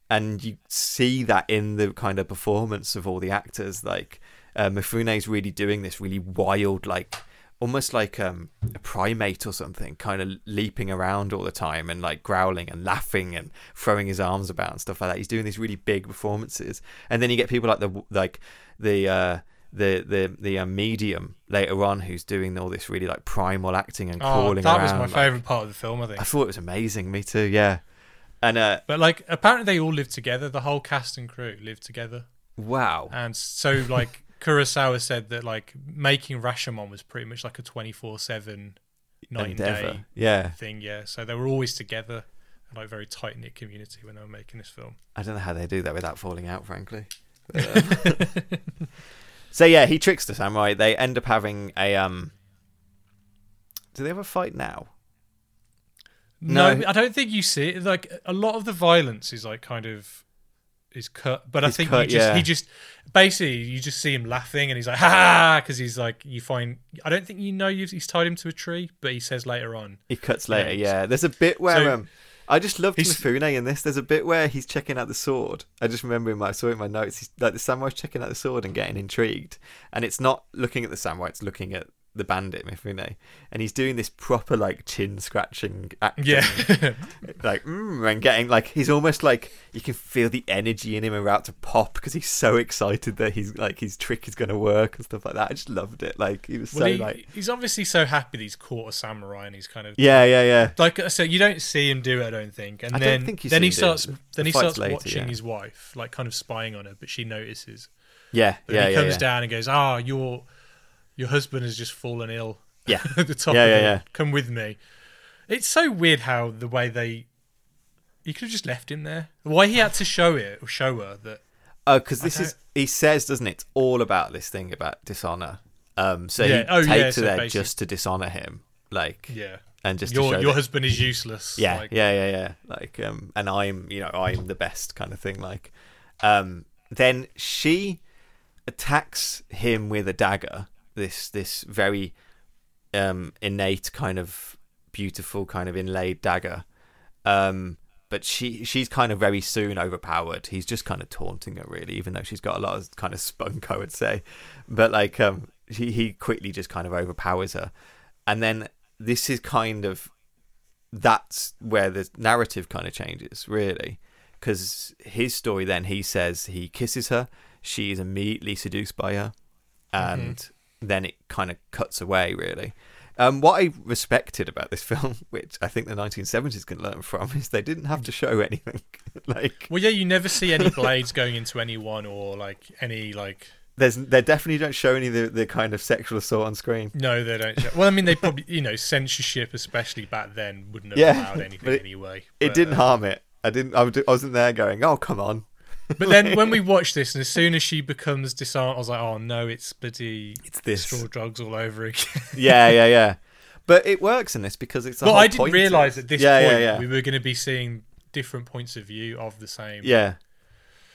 and you see that in the kind of performance of all the actors. Like uh, is really doing this really wild, like almost like um, a primate or something, kind of leaping around all the time and like growling and laughing and throwing his arms about and stuff like that. He's doing these really big performances, and then you get people like the like the. Uh, the the the uh, medium later on who's doing all this really like primal acting and oh, crawling that around. was my favorite part of the film, I think. I thought it was amazing. Me too. Yeah. And uh, But like, apparently they all live together. The whole cast and crew live together, wow. and so like Kurosawa said that like making Rashomon was pretty much like a twenty four seven night and day Yeah. thing. Yeah, so they were always together, like very tight knit community when they were making this film. I don't know how they do that without falling out, frankly. But, um, so yeah, he tricks the samurai. They end up having a um. Do they have a fight now? No, No. I don't think you see it. Like a lot of the violence is like kind of is cut, but I It's think cut, you just yeah. he just basically you just see him laughing and he's like ha because he's like you find I don't think you know you've, he's tied him to a tree, but he says later on. He cuts later. Yeah, Yeah. There's a bit where So- um. I just loved He's- Mifune in this. There's a bit where he's checking out the sword. I just remember in my I saw it in my notes. He's like the samurai's checking out the sword and getting intrigued, and it's not looking at the samurai. It's looking at the bandit Mifune, and he's doing this proper like chin scratching acting. Yeah, like mm, and getting like he's almost like you can feel the energy in him about to pop because he's so excited that he's like his trick is going to work and stuff like that. I just loved it. Like he was well, so he, like he's obviously so happy that he's caught a samurai and he's kind of yeah, yeah, yeah. like I said, you don't see him do it. I don't think. And I then think then he him do it. starts The- then he starts later, watching yeah. his wife, like kind of spying on her, but she notices. Yeah, yeah, he yeah, comes yeah. down and goes, "Ah, your your husband has just fallen ill." Yeah. at the top. Yeah, of yeah, yeah. Come with me. It's so weird how the way they. You could have just left him there. Why he had to show it or show her that. Oh, because this is he says, doesn't it? It's all about this thing about dishonor. Um, so Yeah, he oh, yeah, takes so her there basic- just to dishonor him, like Yeah, and just your your that- husband is useless. yeah, like, yeah, yeah, yeah. Like, um, and I'm, you know, I'm the best kind of thing. Like, um, then she attacks him with a dagger. This, this very, um, innate kind of beautiful kind of inlaid dagger. Um, but she, she's kind of very soon overpowered. He's just kind of taunting her, really, even though she's got a lot of kind of spunk, I would say. But like, um, he, he quickly just kind of overpowers her, and then this is kind of that's where the narrative kind of changes, really. Because his story then, he says he kisses her, she is immediately seduced by her, and then it kind of cuts away, really. Um, what I respected about this film, which I think the 1970s can learn from, is they didn't have to show anything. like, Well, yeah, you never see any blades going into anyone or like any like. there's they definitely don't show any of the, the kind of sexual assault on screen. No, they don't. show- Well, I mean, they probably you know censorship, especially back then, wouldn't have Yeah, allowed anything but it- anyway. It didn't uh, harm it. I didn't. I wasn't there going, "Oh, come on." But then when we watched this, and as soon as she becomes disarmed, I was like, oh no, it's bloody It's this. Straw Dogs all over again. yeah, yeah, yeah. But it works in this because it's. Well, I didn't realise at this yeah, point yeah, yeah. we were going to be seeing different points of view of the same. Yeah.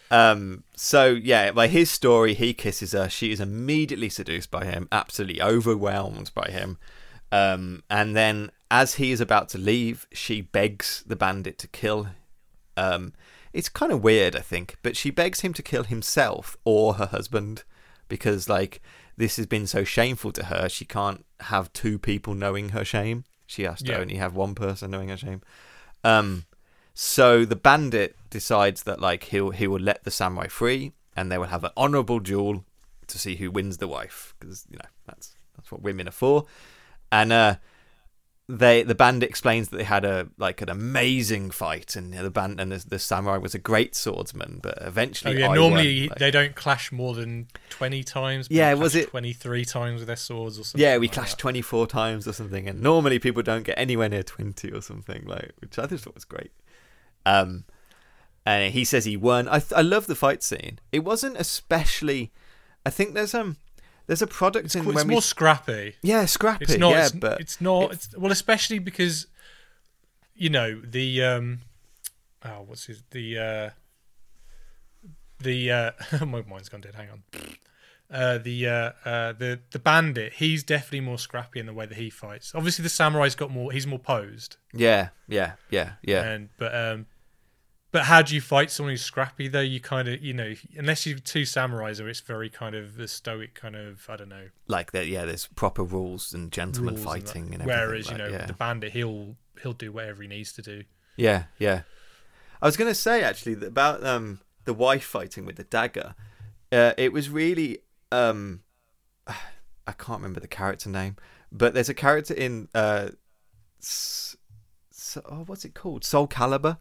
Um. So yeah, by his story, he kisses her. She is immediately seduced by him, absolutely overwhelmed by him. Um. And then, as he is about to leave, she begs the bandit to kill. Um. It's kind of weird, I think, but she begs him to kill himself or her husband because, like, this has been so shameful to her. She can't have two people knowing her shame. She has to Yeah. only have one person knowing her shame. Um. So the bandit decides that like he'll he will let the samurai free, and they will have an honorable duel to see who wins the wife, because you know that's that's what women are for. And uh, they the band explains that they had a like an amazing fight, and the band and the, the samurai was a great swordsman, but Oh eventually, yeah, I normally won, like- they don't clash more than twenty times. but Yeah, was it- twenty-three times with their swords or something? Yeah, we like clashed that. 24 times or something, and normally people don't get anywhere near 20 or something, like which I just thought was great. Um, and he says he won. I th- I love the fight scene. It wasn't especially. I think there's um there's a product It's, in cool- when it's we more scrappy. yeah scrappy It's not. yeah it's, but it's not. it- it's, well, especially because you know the um, oh, what's his the uh, the uh, my mind's gone dead. Hang on. Uh, the uh, uh, the the bandit, he's definitely more scrappy in the way that he fights. Obviously, the samurai's got more. He's more posed, yeah yeah yeah yeah and but um, but how do you fight someone who's scrappy though? You kind of you know unless you're two samurais, or it's very kind of the stoic kind of I don't know like that yeah there's proper rules and gentleman rules fighting and, everything. Whereas like, you know yeah. the bandit, he'll he'll do whatever he needs to do. Yeah, yeah. I was going to say actually about um the wife fighting with the dagger. Uh, it was really um I can't remember the character name, but there's a character in uh S- S- oh, what's it called? Soul Calibur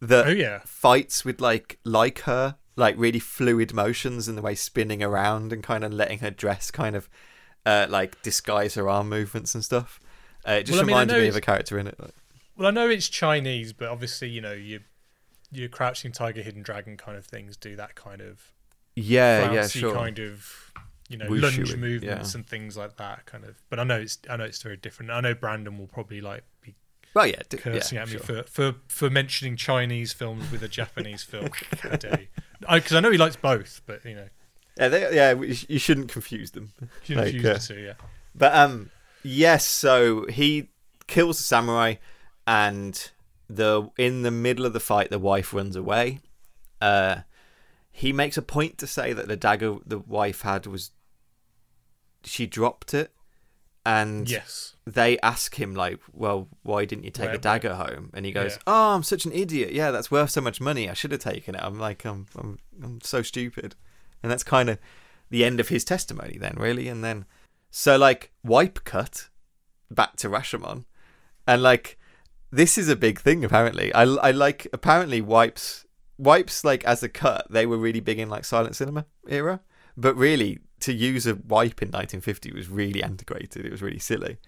that Oh yeah, fights with like like her, like really fluid motions and the way spinning around and kind of letting her dress kind of uh like disguise her arm movements and stuff. Uh, it just Well, I mean, reminded me of a character in it. Like, Well, I know it's Chinese, but obviously, you know, you your crouching tiger, hidden dragon kind of things do that kind of yeah, yeah, sure. kind of you know Wushu lunge movements yeah. and things like that kind of. But I know it's I know it's very different. I know Brandon will probably like be Well, yeah, d- cursing yeah, at me sure. for, for for mentioning Chinese films with a Japanese film day because I know he likes both, but you know, Yeah, they, yeah, you shouldn't confuse them. you Like, confuse uh, the two, yeah. But um, yes. So he kills the samurai, and the in the middle of the fight, the wife runs away. Uh, he makes a point to say that the dagger the wife had was she dropped it, and Yes, they ask him like, "Well, why didn't you take Where- a dagger home?" And he goes, Yeah. "Oh, I'm such an idiot. Yeah, that's worth so much money. I should have taken it. I'm like, I'm, I'm, I'm so stupid." And that's kind of the end of his testimony, then, really. And then, so like, wipe cut back to Rashomon, and like, this is a big thing. Apparently, I, I like apparently wipes, wipes like as a cut. They were really big in like silent cinema era, but really to use a wipe in 1950 was really antiquated. It was really silly.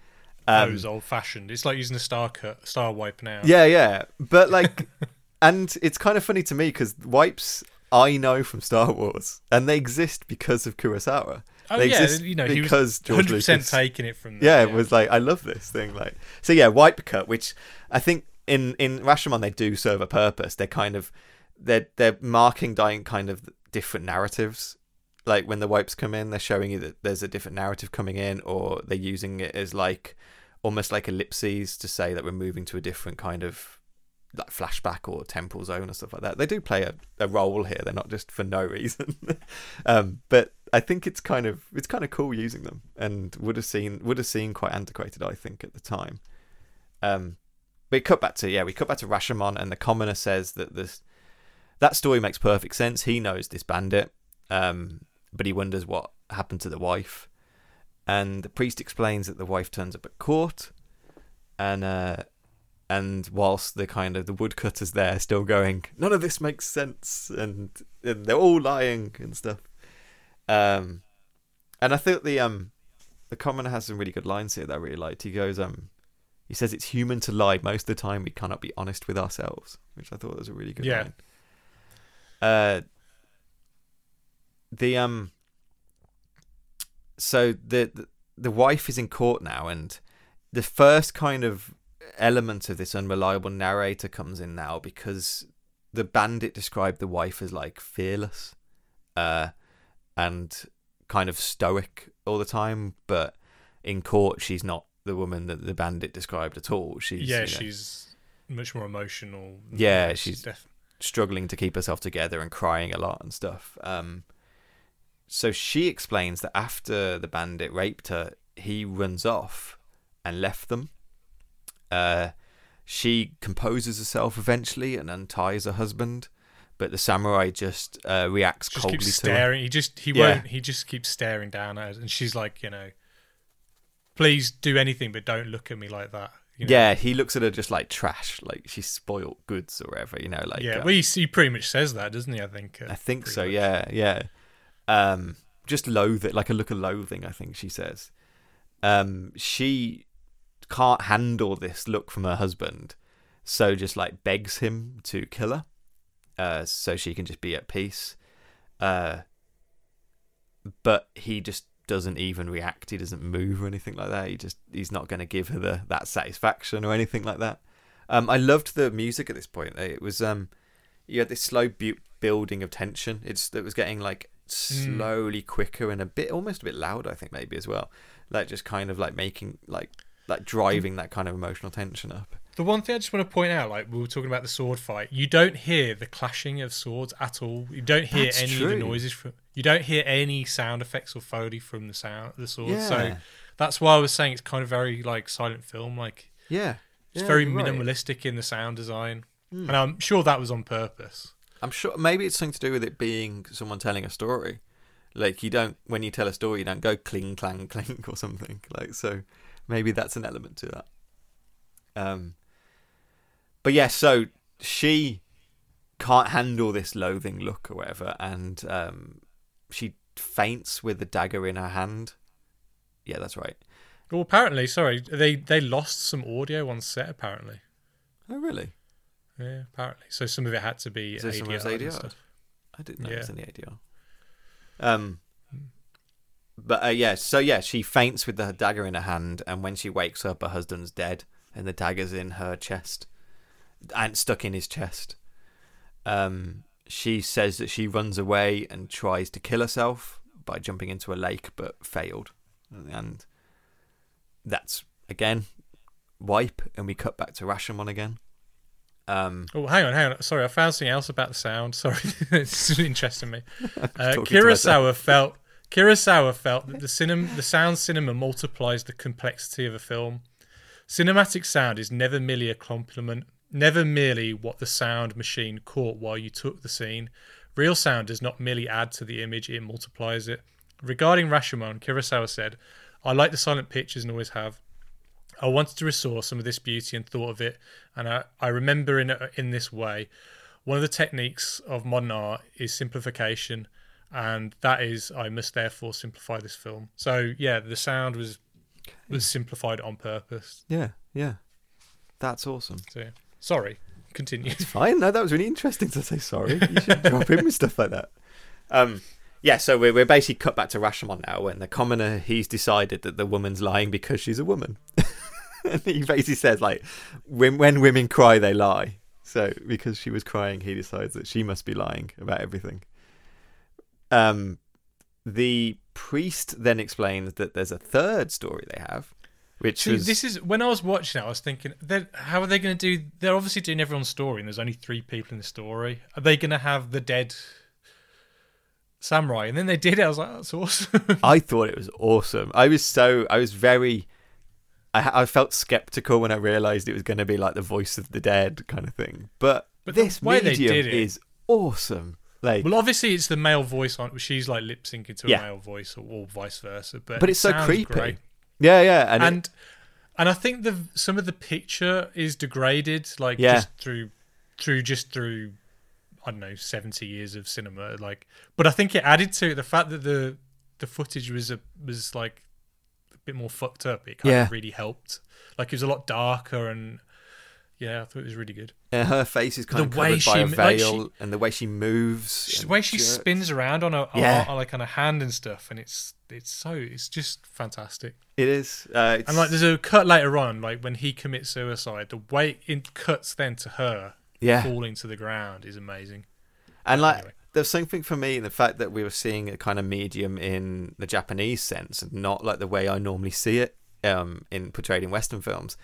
Um, it was old fashioned. It's like using a star cut, star wipe now. yeah, yeah, but like, and it's kind of funny to me because wipes I know from Star Wars, and they exist because of Kurosawa. Oh they yeah, you know, he was hundred percent Lucas- taking it from. Yeah, There, it was like I love this thing. Like, so yeah, wipe cut, which I think in in Rashomon they do serve a purpose. They're kind of they're they're marking dying kind of different narratives. Like when the wipes come in, they're showing you that there's a different narrative coming in, or they're using it as like almost like ellipses to say that we're moving to a different kind of like flashback or temporal zone or stuff like that. They do play a, a role here. They're not just for no reason. um, but I think it's kind of it's kind of cool using them, and would have seen would have seemed quite antiquated. I think at the time. Um, we cut back to yeah, we cut back to Rashomon, and the commoner says that this that story makes perfect sense. He knows this bandit, um, but he wonders what happened to the wife. And the priest explains that the wife turns up at court, and uh, and whilst the kind of the woodcutters there still going, none of this makes sense, and, and they're all lying and stuff. Um, and I think the um the commoner has some really good lines here that I really liked. He goes um he says it's human to lie most of the time. We cannot be honest with ourselves, which I thought was a really good Yeah. line. Uh, the um, so the, the the wife is in court now, and the first kind of element of this unreliable narrator comes in now because the bandit described the wife as like fearless, uh, and kind of stoic all the time, but in court she's not the woman that the bandit described at all. She's yeah, you know, she's much more emotional. Yeah, she's- def- struggling to keep herself together and crying a lot and stuff. Um, so she explains that after the bandit raped her, he runs off and left them. Uh, she composes herself eventually and unties her husband, but the samurai just uh, reacts Just coldly keeps to her. staring. He just he Yeah. won't. He just keeps staring down at her, and she's like, you know, please do anything, but don't look at me like that. You know? Yeah, he looks at her just like trash, like she's spoiled goods or whatever, you know, like yeah. uh, Well, he, he pretty much says that, doesn't he? I think. uh, I think so. much. Yeah, yeah. Um, just loathing, like a look of loathing. I think she says. Um, she can't handle this look from her husband, so just like begs him to kill her, uh, so she can just be at peace. Uh, but he just doesn't even react. He doesn't move or anything like that. He just he's not going to give her the that satisfaction or anything like that. Um, I loved the music at this point. It was um, you had this slow bu- building of tension. It's it was getting like slowly quicker and a bit almost a bit louder I think maybe as well, like just kind of like making like like driving that kind of emotional tension up. The one thing I just want to point out, like we were talking about the sword fight, you don't hear the clashing of swords at all. You don't hear That's any of the noises from. You don't hear any sound effects or foley from the sound the sword. So that's why I was saying it's kind of very like silent film. Like Yeah, it's Yeah, very you're right. Hmm. minimalistic in the sound design, and I'm sure that was on purpose. I'm sure maybe it's something to do with it being someone telling a story. Like you don't when you tell a story, you don't go cling clang clink or something like so. Maybe that's an element to that. Um, but yeah, so she can't handle this loathing look or whatever, and um, she faints with the dagger in her hand. Yeah, that's right. Well, apparently, sorry, they they lost some audio on set. Apparently, Oh, really? Yeah, apparently. So some of it had to be Is there some of ADR ADR? stuff. I didn't know it was Yeah. in the ADR. Um, but uh, yeah, so yeah, she faints with the dagger in her hand, and when she wakes up, her husband's dead, and the dagger's in her chest, and stuck in his chest. Um, she says that she runs away and tries to kill herself by jumping into a lake, but failed, and that's again wipe, and we cut back to Rashomon again. Um, Oh, hang on, hang on. Sorry, I found something else about the sound. Sorry, it's interesting me. Uh, talking to myself. Kurosawa felt Kurosawa felt that the cinema, the sound cinema multiplies the complexity of a film. Cinematic sound is never merely a complement, never merely what the sound machine caught while you took the scene. Real sound does not merely add to the image; it multiplies it. Regarding Rashomon, Kurosawa said, "I like the silent pictures and always have." I wanted to restore some of this beauty and thought of it, and I, I remember in in this way. One of the techniques of modern art is simplification, and that is I must therefore simplify this film. So yeah, the sound was was simplified on purpose. yeah, yeah, that's awesome. So yeah. sorry, continue. It's fine. No, that was really interesting to say sorry. You should drop in with stuff like that. Um, yeah, so we're, we're basically cut back to Rashomon now, when the commoner he's decided that the woman's lying because she's a woman. and he basically says like, when when women cry, they lie. So because she was crying, he decides that she must be lying about everything. Um, the priest then explains that there's a third story they have, which See, was this is when I was watching it. I was thinking, how are they going to do? They're obviously doing everyone's story, and there's only three people in the story. Are they going to have the dead samurai? And then they did it. I was like, that's awesome. I thought it was awesome. I was so I was very I, I felt skeptical when I realized it was going to be like the voice of the dead kind of thing. But, But this way they medium did it- is awesome. Like well, obviously it's the male voice on. She's like lip syncing to a Yeah. male voice, or, or vice versa. But but it it's so creepy. great. Yeah, yeah, and, and it- and I think the some of the picture is degraded, like Yeah. just through through just through I don't know seventy years of cinema. Like, but I think it added to it the fact that the the footage was a was like bit more fucked up. It kind Yeah. of really helped. Like it was a lot darker and yeah, I thought it was really good. uh, her face is kind The of way covered by she a m- like veil, she- and the way she moves, Just the way she jerks. spins around on a on- Yeah. on, like on a hand and stuff, and it's it's so it's just fantastic. It is. Uh, it's, And like, there's a cut later on, like when he commits suicide. The way it cuts then to her yeah, falling to the ground is amazing. And like, Anyway. There's something for me in the fact that we were seeing a kind of medium in the Japanese sense, and not like the way I normally see it um, in portrayed in Western films.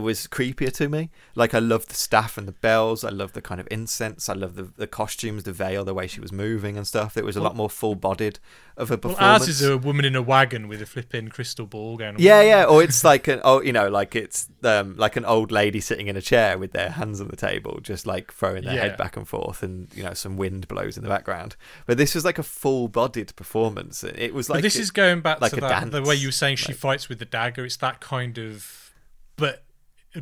Was creepier to me. Like I love the staff and the bells. I love the kind of incense. I love the the costumes, the veil, the way she was moving and stuff. It was a lot more full bodied of a Well, performance. ours is a woman in a wagon with a flipping crystal ball going. yeah, yeah, or it's like an oh, you know, like it's um like an old lady sitting in a chair with their hands on the table, just like throwing their Yeah. head back and forth, and you know some wind blows in the background. But this was like a full-bodied performance. It was like but this is going back like to a that, the way you were saying she like- fights with the dagger. It's that kind of, but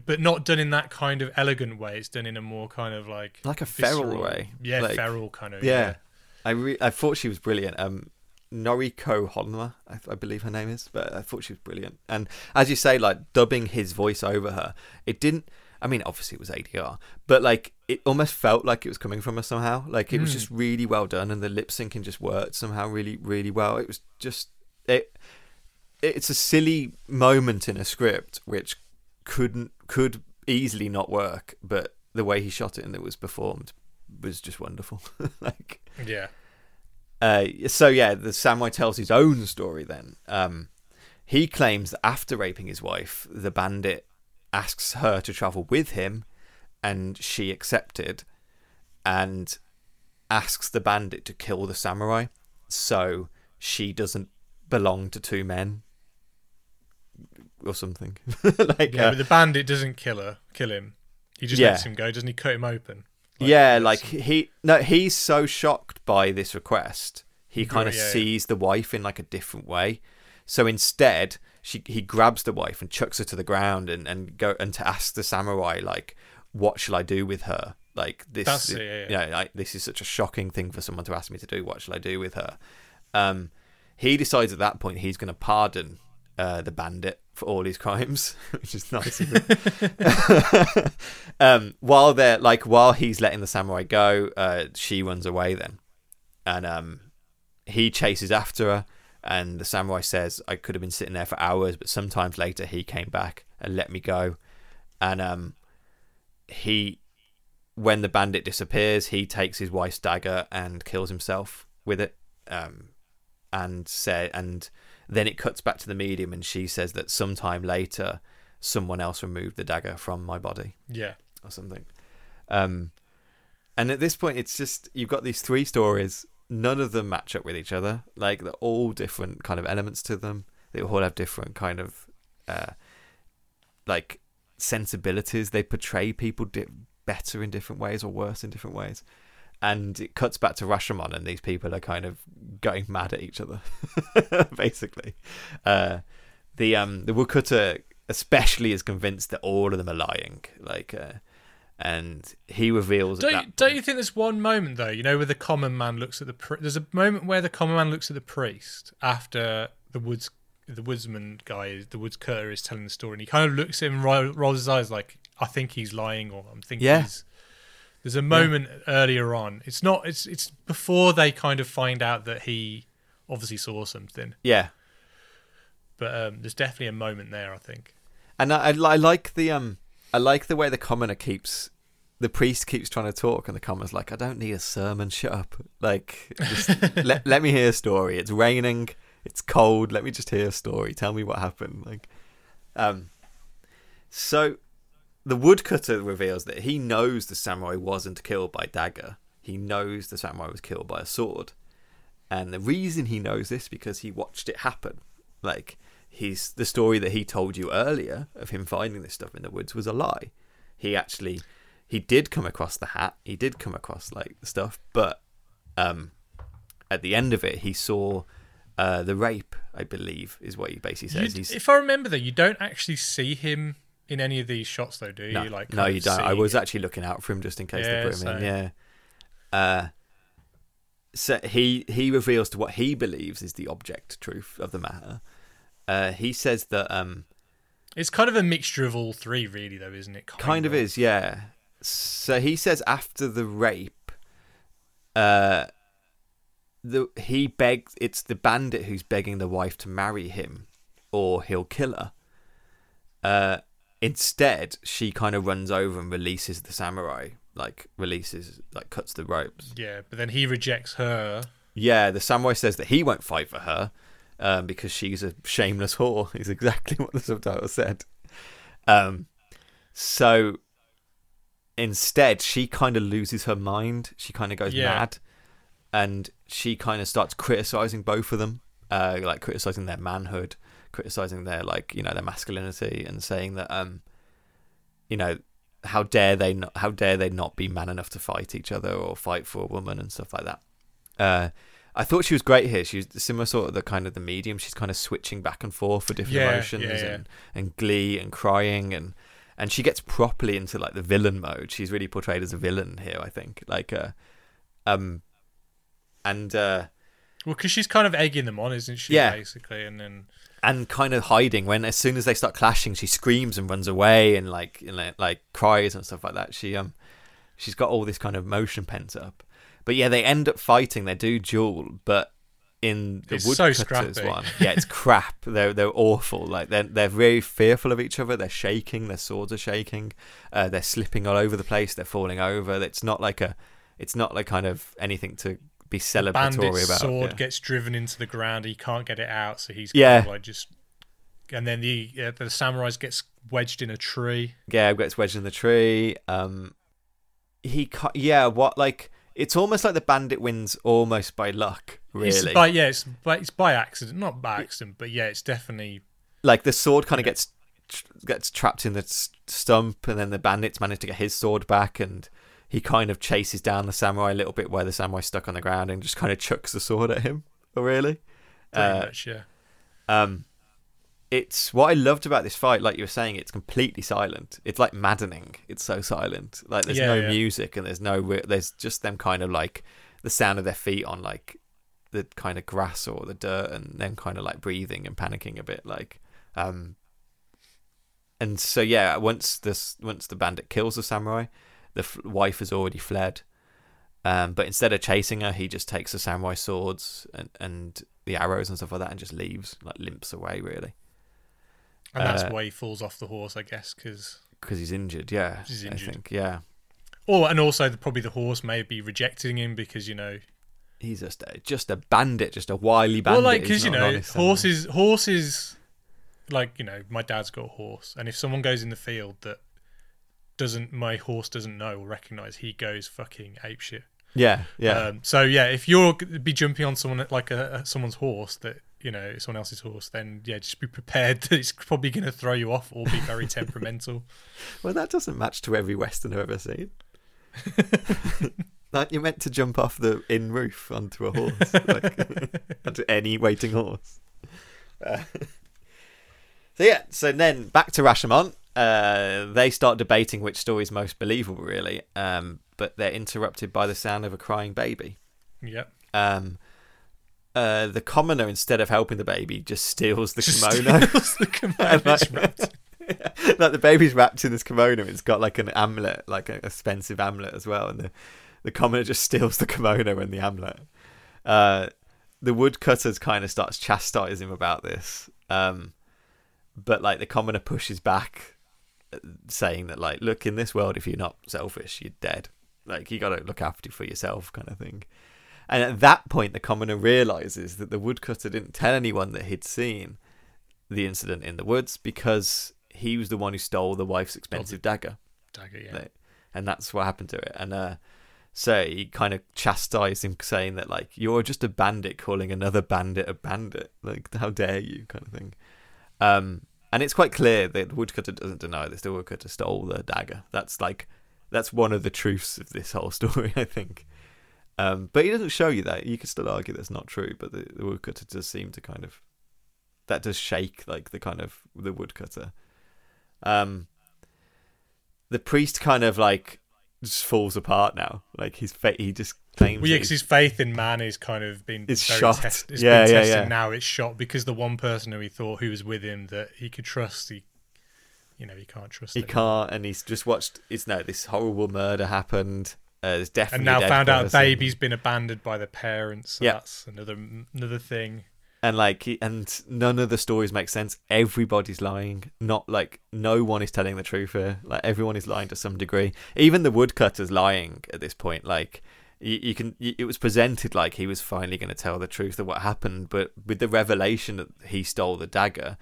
but not done in that kind of elegant way. It's done in a more kind of like Like a feral visceral- way. Yeah, Like- feral kind of. yeah. I re- I thought she was brilliant. Um, Noriko Honma, I, I believe her name is, but I thought she was brilliant. And as you say, like dubbing his voice over her, it didn't. I mean, obviously it was ADR, but like it almost felt like it was coming from her somehow. Like it was just really well done, and the lip syncing just worked somehow really, really well. It was just it. It's a silly moment in a script which couldn't could easily not work, but the way he shot it and it was performed was just wonderful. like yeah. uh, so yeah, the samurai tells his own story. Then um, he claims that after raping his wife, the bandit asks her to travel with him, and she accepted, and asks the bandit to kill the samurai, so she doesn't belong to two men or something. like Yeah, uh, but the bandit doesn't kill her, kill him. He just Yeah. lets him go, doesn't he? Cut him open. yeah, like him- he no, he's so shocked by this request, he kind of yeah, yeah. sees the wife in like a different way. So instead, she he grabs the wife and chucks her to the ground and and go and to ask the samurai like, what shall I do with her? Like this, That's it, yeah, yeah. you know, like, this is such a shocking thing for someone to ask me to do. What shall I do with her? Um, he decides at that point he's going to pardon uh, the bandit for all his crimes, which is nice. um, while they're like while he's letting the samurai go, uh, she runs away then, and um, he chases after her. And the samurai says, "I could have been sitting there for hours, but sometimes later he came back and let me go." And um, he, when the bandit disappears, he takes his wife's dagger and kills himself with it. Um, and say and then it cuts back to the medium and she says that sometime later someone else removed the dagger from my body. Yeah. or something. Um and at this point it's just you've got these three stories. None of them match up with each other. Like they're all different kind of elements to them. They all have different kind of uh like sensibilities. They portray people di- better in different ways or worse in different ways and it cuts back to Rashomon, and these people are kind of going mad at each other, basically. Uh, the um the woodcutter especially is convinced that all of them are lying, like, uh, and he reveals. Don't that don't you think there's one moment though? You know, where the common man looks at the pri- there's a moment where the common man looks at the priest after the woods the woodsman guy, the woods cutter is telling the story, and he kind of looks at him, rolls his eyes like, "I think he's lying," or "I'm thinking Yeah. he's." There's a moment earlier on. It's not. It's it's before they kind of find out that he obviously saw something. Yeah, But um, there's definitely a moment there. I think. and I, I, I like the um I like the way the commoner keeps. The priest keeps trying to talk, and the commoner's like, "I don't need a sermon. Shut up! Like, just let let me hear a story. It's raining. It's cold. Let me just hear a story. Tell me what happened." Like, um, so the woodcutter reveals that he knows the samurai wasn't killed by dagger. He knows the samurai was killed by a sword, and the reason he knows this because he watched it happen. Like, he's the story that he told you earlier of him finding this stuff in the woods was a lie. He actually he did come across the hat. He did come across like the stuff, but um, at the end of it, he saw uh, the rape. I believe is what he basically You- says. He's, if I remember, though, you don't actually see him in any of these shots, though, do you? no, like, no, you don't. I was it. actually looking out for him just in case Yeah, they put him in. Yeah. Uh, so he he reveals to what he believes is the object truth of the matter. Uh, he says that um, It's kind of a mixture of all three, really, though, isn't it? kind of is yeah so he says after the rape uh the he begs it's the bandit who's begging the wife to marry him or he'll kill her uh instead she kind of runs over and releases the samurai like releases like cuts the ropes Yeah, but then he rejects her. yeah the samurai says that he won't fight for her um because she's a shameless whore is exactly what the subtitle said um So instead, she kind of loses her mind. She kind of goes Yeah. mad, and she kind of starts criticizing both of them, uh, like criticizing their manhood, criticizing their like you know their masculinity, and saying that um, you know, how dare they not, how dare they not be man enough to fight each other or fight for a woman and stuff like that. Uh, I thought she was great here. She's similar sort of the kind of the medium. She's kind of switching back and forth for different Yeah, emotions yeah, yeah. and and glee and crying and and she gets properly into like the villain mode. She's really portrayed as a villain here, I think. Like uh um and uh Well, because she's kind of egging them on, isn't she? Yeah. Basically, and then and kind of hiding when as soon as they start clashing she screams and runs away and like you know, like cries and stuff like that. She um she's got all this kind of emotion pent up. But yeah, they end up fighting. They do duel, but in the It's so woodcutters scrappy. one, yeah, it's crap. They're they're awful. Like they're they're very fearful of each other. They're shaking. Their swords are shaking. Uh, they're slipping all over the place. They're falling over. It's not like a, it's not like kind of anything to be celebratory Bandit's about. sword yeah. gets driven into the ground. He can't get it out, so he's Yeah. kind of like just. And then the uh, the samurai gets wedged in a tree. Yeah, gets wedged in the tree. Um, he, ca- yeah, what like it's almost like the bandit wins almost by luck, really. It's by yeah, it's by, it's by accident, not by accident, but yeah, it's definitely like the sword kind of gets tr- gets trapped in the stump, and then the bandits manage to get his sword back, and he kind of chases down the samurai a little bit where the samurai's stuck on the ground, and just kind of chucks the sword at him. Oh, really? pretty Uh, much yeah. Um, it's what I loved about this fight. Like you were saying, it's completely silent. It's like maddening. It's so silent. Like there's Yeah, no yeah. music and there's no. re- There's just them kind of like the sound of their feet on like the kind of grass or the dirt, and them kind of like breathing and panicking a bit. Like, um, and so yeah, once this once the bandit kills the samurai, the f- wife has already fled. Um, but instead of chasing her, he just takes the samurai swords and, and the arrows and stuff like that, and just leaves, like limps away, really, And that's uh, why he falls off the horse, I guess, because because he's injured. Yeah, He's I injured. think. Yeah, or and also the, probably the horse may be rejecting him because you know, he's just a, just a bandit, just a wily bandit. well, like because you know, horses, horses, like you know, my dad's got a horse, and if someone goes in the field that doesn't, my horse doesn't know or recognize, he goes fucking apeshit. Yeah, yeah, Um, so yeah, if you're be jumping on someone like a, a someone's horse that you know someone else's horse, then yeah, just be prepared that it's probably going to throw you off or be very temperamental. well, that doesn't match to every western I've ever seen. like you're meant to jump off the inn roof onto a horse, like onto any waiting horse. Uh, so yeah, so then back to Rashomon. Uh, they start debating which story is most believable, really. Um, but they're interrupted by the sound of a crying baby. yep. Um, uh, the commoner, instead of helping the baby, just steals the Just kimono. steals the kimono. Like- like the baby's wrapped in this kimono. It's got like an amulet, like an expensive amulet as well. And the the commoner just steals the kimono and the amulet. Uh, the woodcutters kind of starts chastising him about this. Um, but like the commoner pushes back, saying that like, look, in this world, if you're not selfish, you're dead. Like you got to look after for yourself, kind of thing. And at that point, the commoner realizes that the woodcutter didn't tell anyone that he'd seen the incident in the woods because he was the one who stole the wife's expensive dagger. Dagger, yeah. Like, and that's what happened to it. And uh, so he kind of chastised him, saying that like you're just a bandit calling another bandit a bandit. Like how dare you, kind of thing. Um, and it's quite clear that the woodcutter doesn't deny this. The woodcutter stole the dagger. That's like that's one of the truths of this whole story, I think. Um, but he doesn't show you that. You could still argue that's not true, but the, the woodcutter does seem to kind of that does shake like the kind of the woodcutter. Um, the priest kind of like just falls apart now. Like his faith, he just claims. Well, yeah, because his faith in man is kind of been It's shot. test- it's Yeah, been yeah, tested yeah. now. It's shot because the one person who he thought who was with him that he could trust, he, you know, he can't trust. he anymore. can't, and he's just watched. It's no, this horrible murder happened. Uh, there's definitely and now found out a baby's been abandoned by the parents. So Yeah. that's another another thing. And like he- and none of the stories make sense everybody's lying not like no one is telling the truth here like everyone is lying to some degree even the woodcutter's lying at this point like you, you can you, it was presented like he was finally going to tell the truth of what happened but with the revelation that he stole the dagger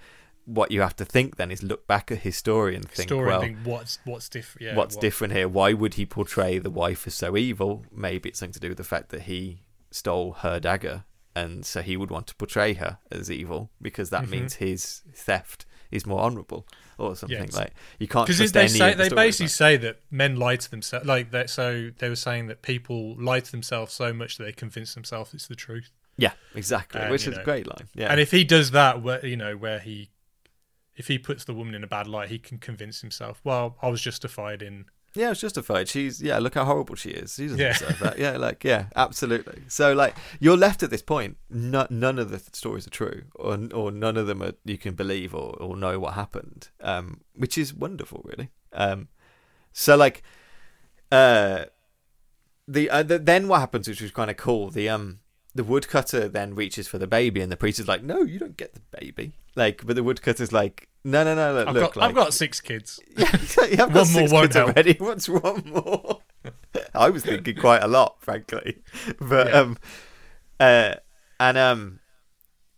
what you have to think then is look back at his story and think, story well, and think what's what's different. Yeah, what's what- different here? Why would he portray the wife as so evil? Maybe it's something to do with the fact that he stole her dagger, and so he would want to portray her as evil because that Mhm. means his theft is more honourable or something it's- like. You can't Because they say the they basically like- say that men lie to themselves, like that. So they were saying that people lie to themselves so much that they convince themselves it's the truth. yeah, exactly, which is a great line. Yeah, And if he does that, where you know where he, if he puts the woman in a bad light, he can convince himself, well, I was justified in. Yeah, it's justified. She's yeah, look how horrible she is. She doesn't Yeah. deserve that. Yeah, like yeah, absolutely. So like you're left at this point. No, none of the th- stories are true, or or none of them are you can believe or, or know what happened. Um, which is wonderful, really. Um, so like, uh, the, uh, the then what happens, which was kind of cool. The um the woodcutter then reaches for the baby, and the priest is like, "No, you don't get the baby." Like, but the woodcutter's like, "No, no, no, look, I've look, got like, I've got six kids. yeah, you have got One six more won't kids already. What's one more? I was thinking quite a lot, frankly. But Yeah. um, uh, and um,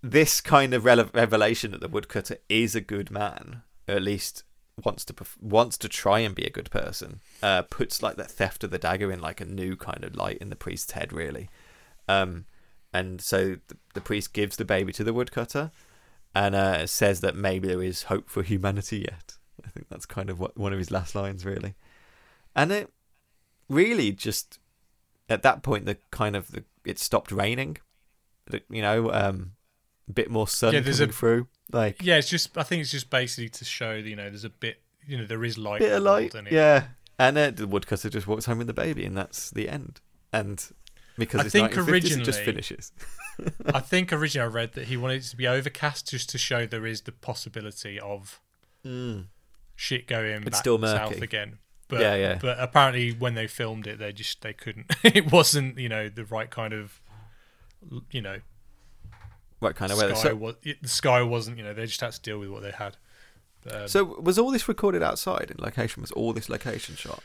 this kind of rele- revelation that the woodcutter is a good man, at least wants to perf- wants to try and be a good person, uh, puts like that theft of the dagger in like a new kind of light in the priest's head, really. Um, and so the, the priest gives the baby to the woodcutter, and uh, says that maybe there is hope for humanity yet. I think that's kind of what one of his last lines, really. And it really just at that point the kind of the it stopped raining. You know, um, a bit more sun Yeah, there's coming a- through. Like Yeah, it's just I think it's just basically to show that you know there's a bit you know there is light. bit of light, yeah. And uh, the woodcutter just walks home with the baby, and that's the end. And because I it's think 1950s, it just originally- finishes. I think originally I read that he wanted it to be overcast just to show there is the possibility of Mm. shit going It's back still south again. But, Yeah, yeah. But apparently, when they filmed it, they just they couldn't. it wasn't you know the right kind of you know What kind of sky weather? So, was it, the sky wasn't you know they just had to deal with what they had. Um, so was all this recorded outside in location? Was all this location shot?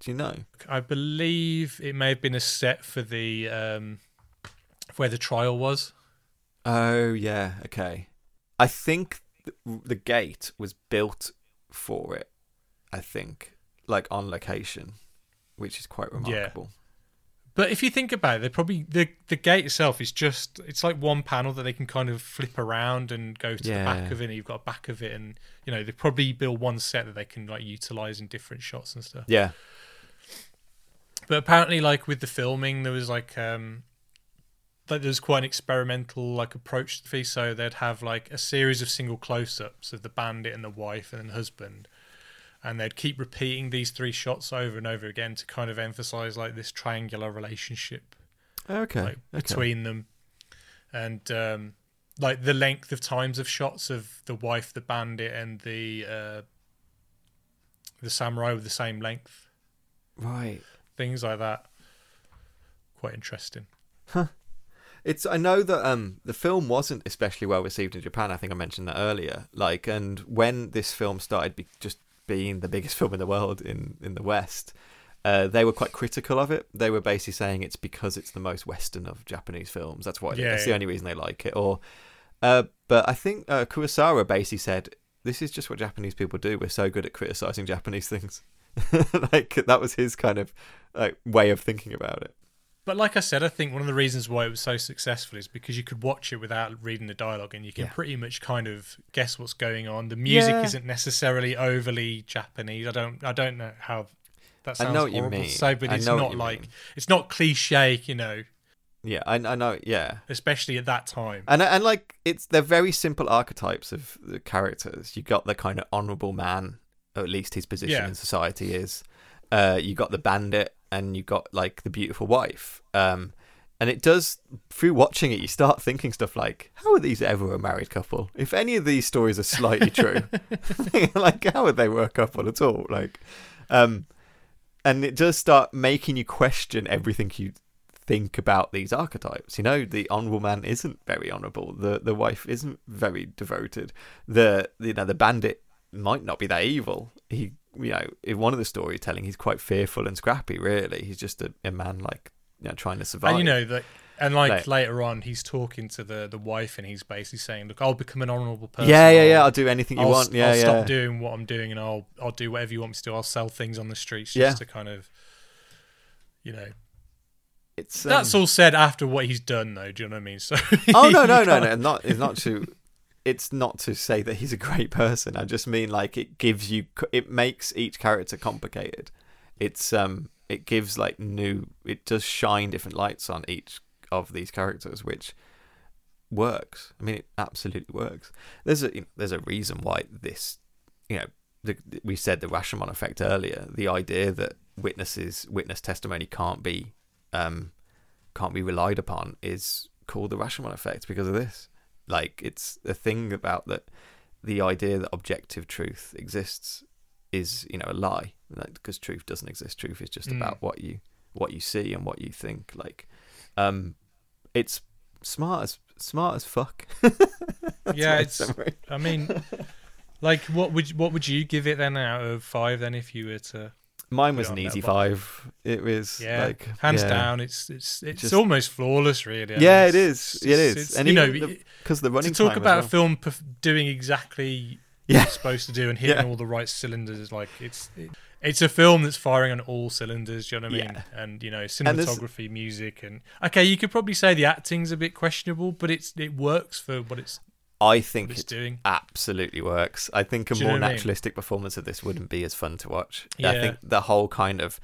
Do you know? I believe it may have been a set for the um, where the trial was. Oh yeah, okay. I think th- the gate was built for it. I think, like on location, which is quite remarkable. Yeah. But if you think about it, they probably the the gate itself is just it's like one panel that they can kind of flip around and go to the back of it. And you've got a back of it, and you know they probably build one set that they can like utilize in different shots and stuff. Yeah, But apparently, like with the filming, there was like um like there was quite an experimental like approach to the piece. So they'd have like a series of single close-ups of the bandit and the wife and the husband, and they'd keep repeating these three shots over and over again to kind of emphasize like this triangular relationship okay. like okay. between them, and um like the length of times of shots of the wife, the bandit, and the uh the samurai with the same length right. Things like that. Quite interesting. It's I know that um the film wasn't especially well received in Japan. I think I mentioned that earlier. Like, and when this film started be- just being the biggest film in the world in in the West, uh, they were quite critical of it. They were basically saying it's because it's the most Western of Japanese films. That's why. Yeah, that's the only reason they like it. Or, uh, but I think uh, Kurosawa basically said this is just what Japanese people do. We're so good at criticizing Japanese things. like that was his kind of like way of thinking about it. But like I said, I think one of the reasons why it was so successful is because you could watch it without reading the dialogue, and you can Yeah. pretty much kind of guess what's going on. The music Yeah. isn't necessarily overly Japanese. I don't, I don't know how that sounds I know what you horrible mean. to say, but I it's not like mean. it's not cliche, you know, Yeah, I, I know. Yeah, especially at that time. and and like it's they're very simple archetypes of the characters. You got the kind of honourable man, at least his position Yeah. in society is. Uh, you got the bandit, and you got like the beautiful wife. Um, and it does through watching it, you start thinking stuff like, "How are these ever a married couple? If any of these stories are slightly true, like how would they work couple at all?" Like, um, and it does start making you question everything you think about these archetypes. You know, the honourable man isn't very honourable. The the wife isn't very devoted. The you know the bandit might not be that evil. He you know in one of the storytelling he's quite fearful and scrappy. Really, he's just a, a man like you know trying to survive. And you know that And like later on, he's talking to the the wife, and he's basically saying, "Look, I'll become an honourable person. yeah, yeah, yeah. I'll do anything you I'll, want. Yeah, I'll yeah. stop doing what I'm doing, and I'll I'll do whatever you want me to do. I'll sell things on the streets just Yeah. to kind of, you know, It's that's um, all said after what he's done, though. Do you know what I mean? So Oh no, no, no, no! Not it's not to. It's not to say that he's a great person. I just mean like it gives you. It makes each character complicated. It's um. It gives like new. It does shine different lights on each of these characters, which works. I mean, it absolutely works. There's a you know, there's a reason why this. You know, the, we said the Rashomon effect earlier. The idea that witnesses witness testimony can't be um can't be relied upon is called the Rashomon effect because of this. Like it's a thing about that the idea that objective truth exists is you know a lie because truth doesn't exist. Truth is just Mm. about what you what you see and what you think. Like, um, it's smart as smart as fuck. Yeah, it's- summary. I mean, like, what would what would you give it then out of five? Then, if you were to, Mine was an easy five. It was yeah, like hands yeah. down, it's it's it's Just- almost flawless, really. I Yeah, mean, it is. It is. And you know, even the- because the running. to talk about well. a film doing exactly Yeah. what it's supposed to do and hitting Yeah. all the right cylinders, like it's it, it's a film that's firing on all cylinders. Do you know what I mean? Yeah. And you know, cinematography, music, and okay, you could probably say the acting's a bit questionable, but it's it works for what it's I think it's it doing. absolutely works. I think a Do you know more I mean? naturalistic performance of this wouldn't be as fun to watch. I think the whole kind of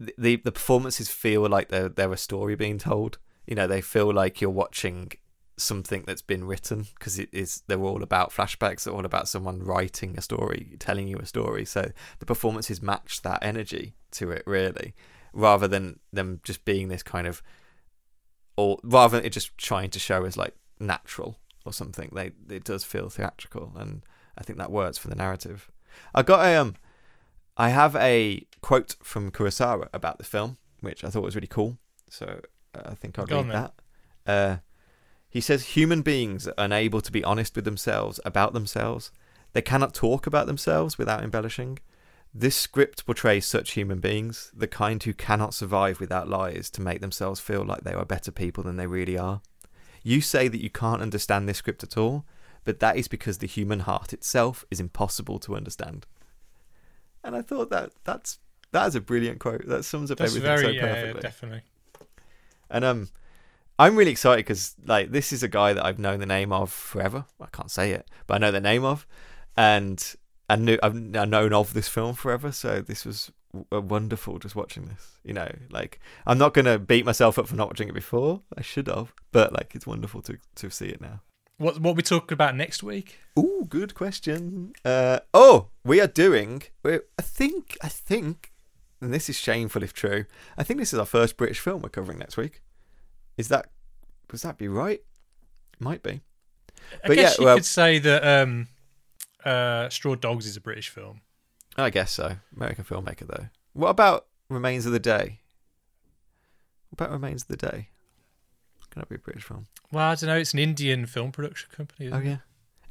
the, the the performances feel like they're they're a story being told. You know, they feel like you're watching something that's been written because it is they're all about flashbacks. They're all about someone writing a story, telling you a story. So the performances match that energy to it really, rather than them just being this kind of or rather than it just trying to show as like natural or something. They it does feel theatrical, and I think that works for the narrative. I got a um, I have a quote from Kurosawa about the film, which I thought was really cool. So uh, I think I'll Go read that. Uh, he says human beings are unable to be honest with themselves about themselves. They cannot talk about themselves without embellishing. This script portrays such human beings, the kind who cannot survive without lies to make themselves feel like they are better people than they really are. You say that you can't understand this script at all, but that is because the human heart itself is impossible to understand. And I thought that that's that is a brilliant quote. That sums up That's everything very so perfectly. definitely. And um, I'm really excited because like this is a guy that I've known the name of forever. I can't say it, but I know the name of, and I knew I've I've known of this film forever. So this was wonderful just watching this. You know, like I'm not gonna beat myself up for not watching it before. I should have, but like it's wonderful to to see it now. What what we talking about next week? Ooh, good question. Uh, oh, we are doing. I think. I think. And this is shameful if true. I think this is our first British film we're covering next week. Is that? Does that be right? Might be. I But guess yeah, you well- could say that um, uh, Straw Dogs is a British film. I guess so. American filmmaker though. What about Remains of the Day? What about Remains of the Day? Can that be a British film? Well, I don't know. It's an Indian film production company. Isn't Oh it? yeah.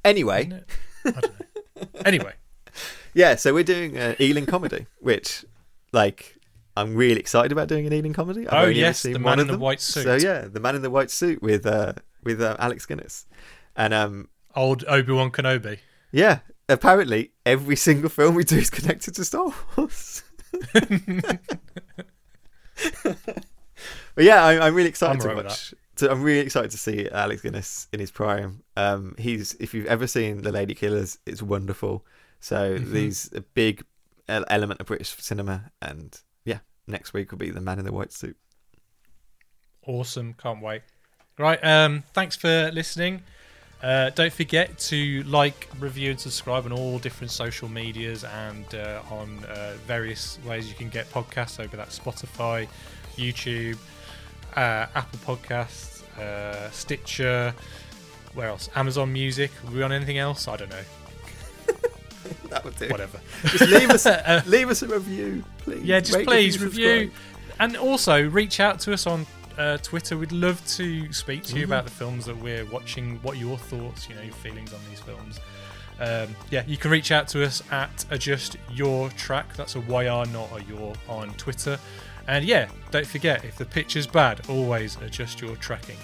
Anyway, it? I don't know. anyway, yeah. So we're doing an Ealing comedy, which, like, I'm really excited about doing an Ealing comedy. I've Oh, only yes, seen The Man in the. White Suit. So yeah, the man in the white suit with uh with uh, Alec Guinness, and um old Obi Wan Kenobi. yeah, apparently every single film we do is connected to Star Wars. but yeah, I'm, I'm really excited I'm to right watch. To, I'm really excited to see Alec Guinness in his prime. Um, he's if you've ever seen The Lady Killers, it's wonderful. So Mhm. these a big element of British cinema, and yeah, next week will be the man in the white suit. Awesome. Can't wait. Right. Um, thanks for listening. Uh, don't forget to like, review, and subscribe on all different social medias and uh, on uh, various ways you can get podcasts over that Spotify, YouTube, uh, Apple Podcasts, uh, Stitcher. Where else? Amazon Music. Are we on anything else? I don't know. That would do. Whatever. Just leave us leave us a review, please. Yeah, just Rate, please review, review, and also reach out to us on uh, Twitter. We'd love to speak to you Mm-hmm. about the films that we're watching. What your thoughts, you know, your feelings on these films. Um, yeah, you can reach out to us at adjust your track. That's a YR, not a your on Twitter. And yeah, don't forget if the pitch is bad, always adjust your tracking.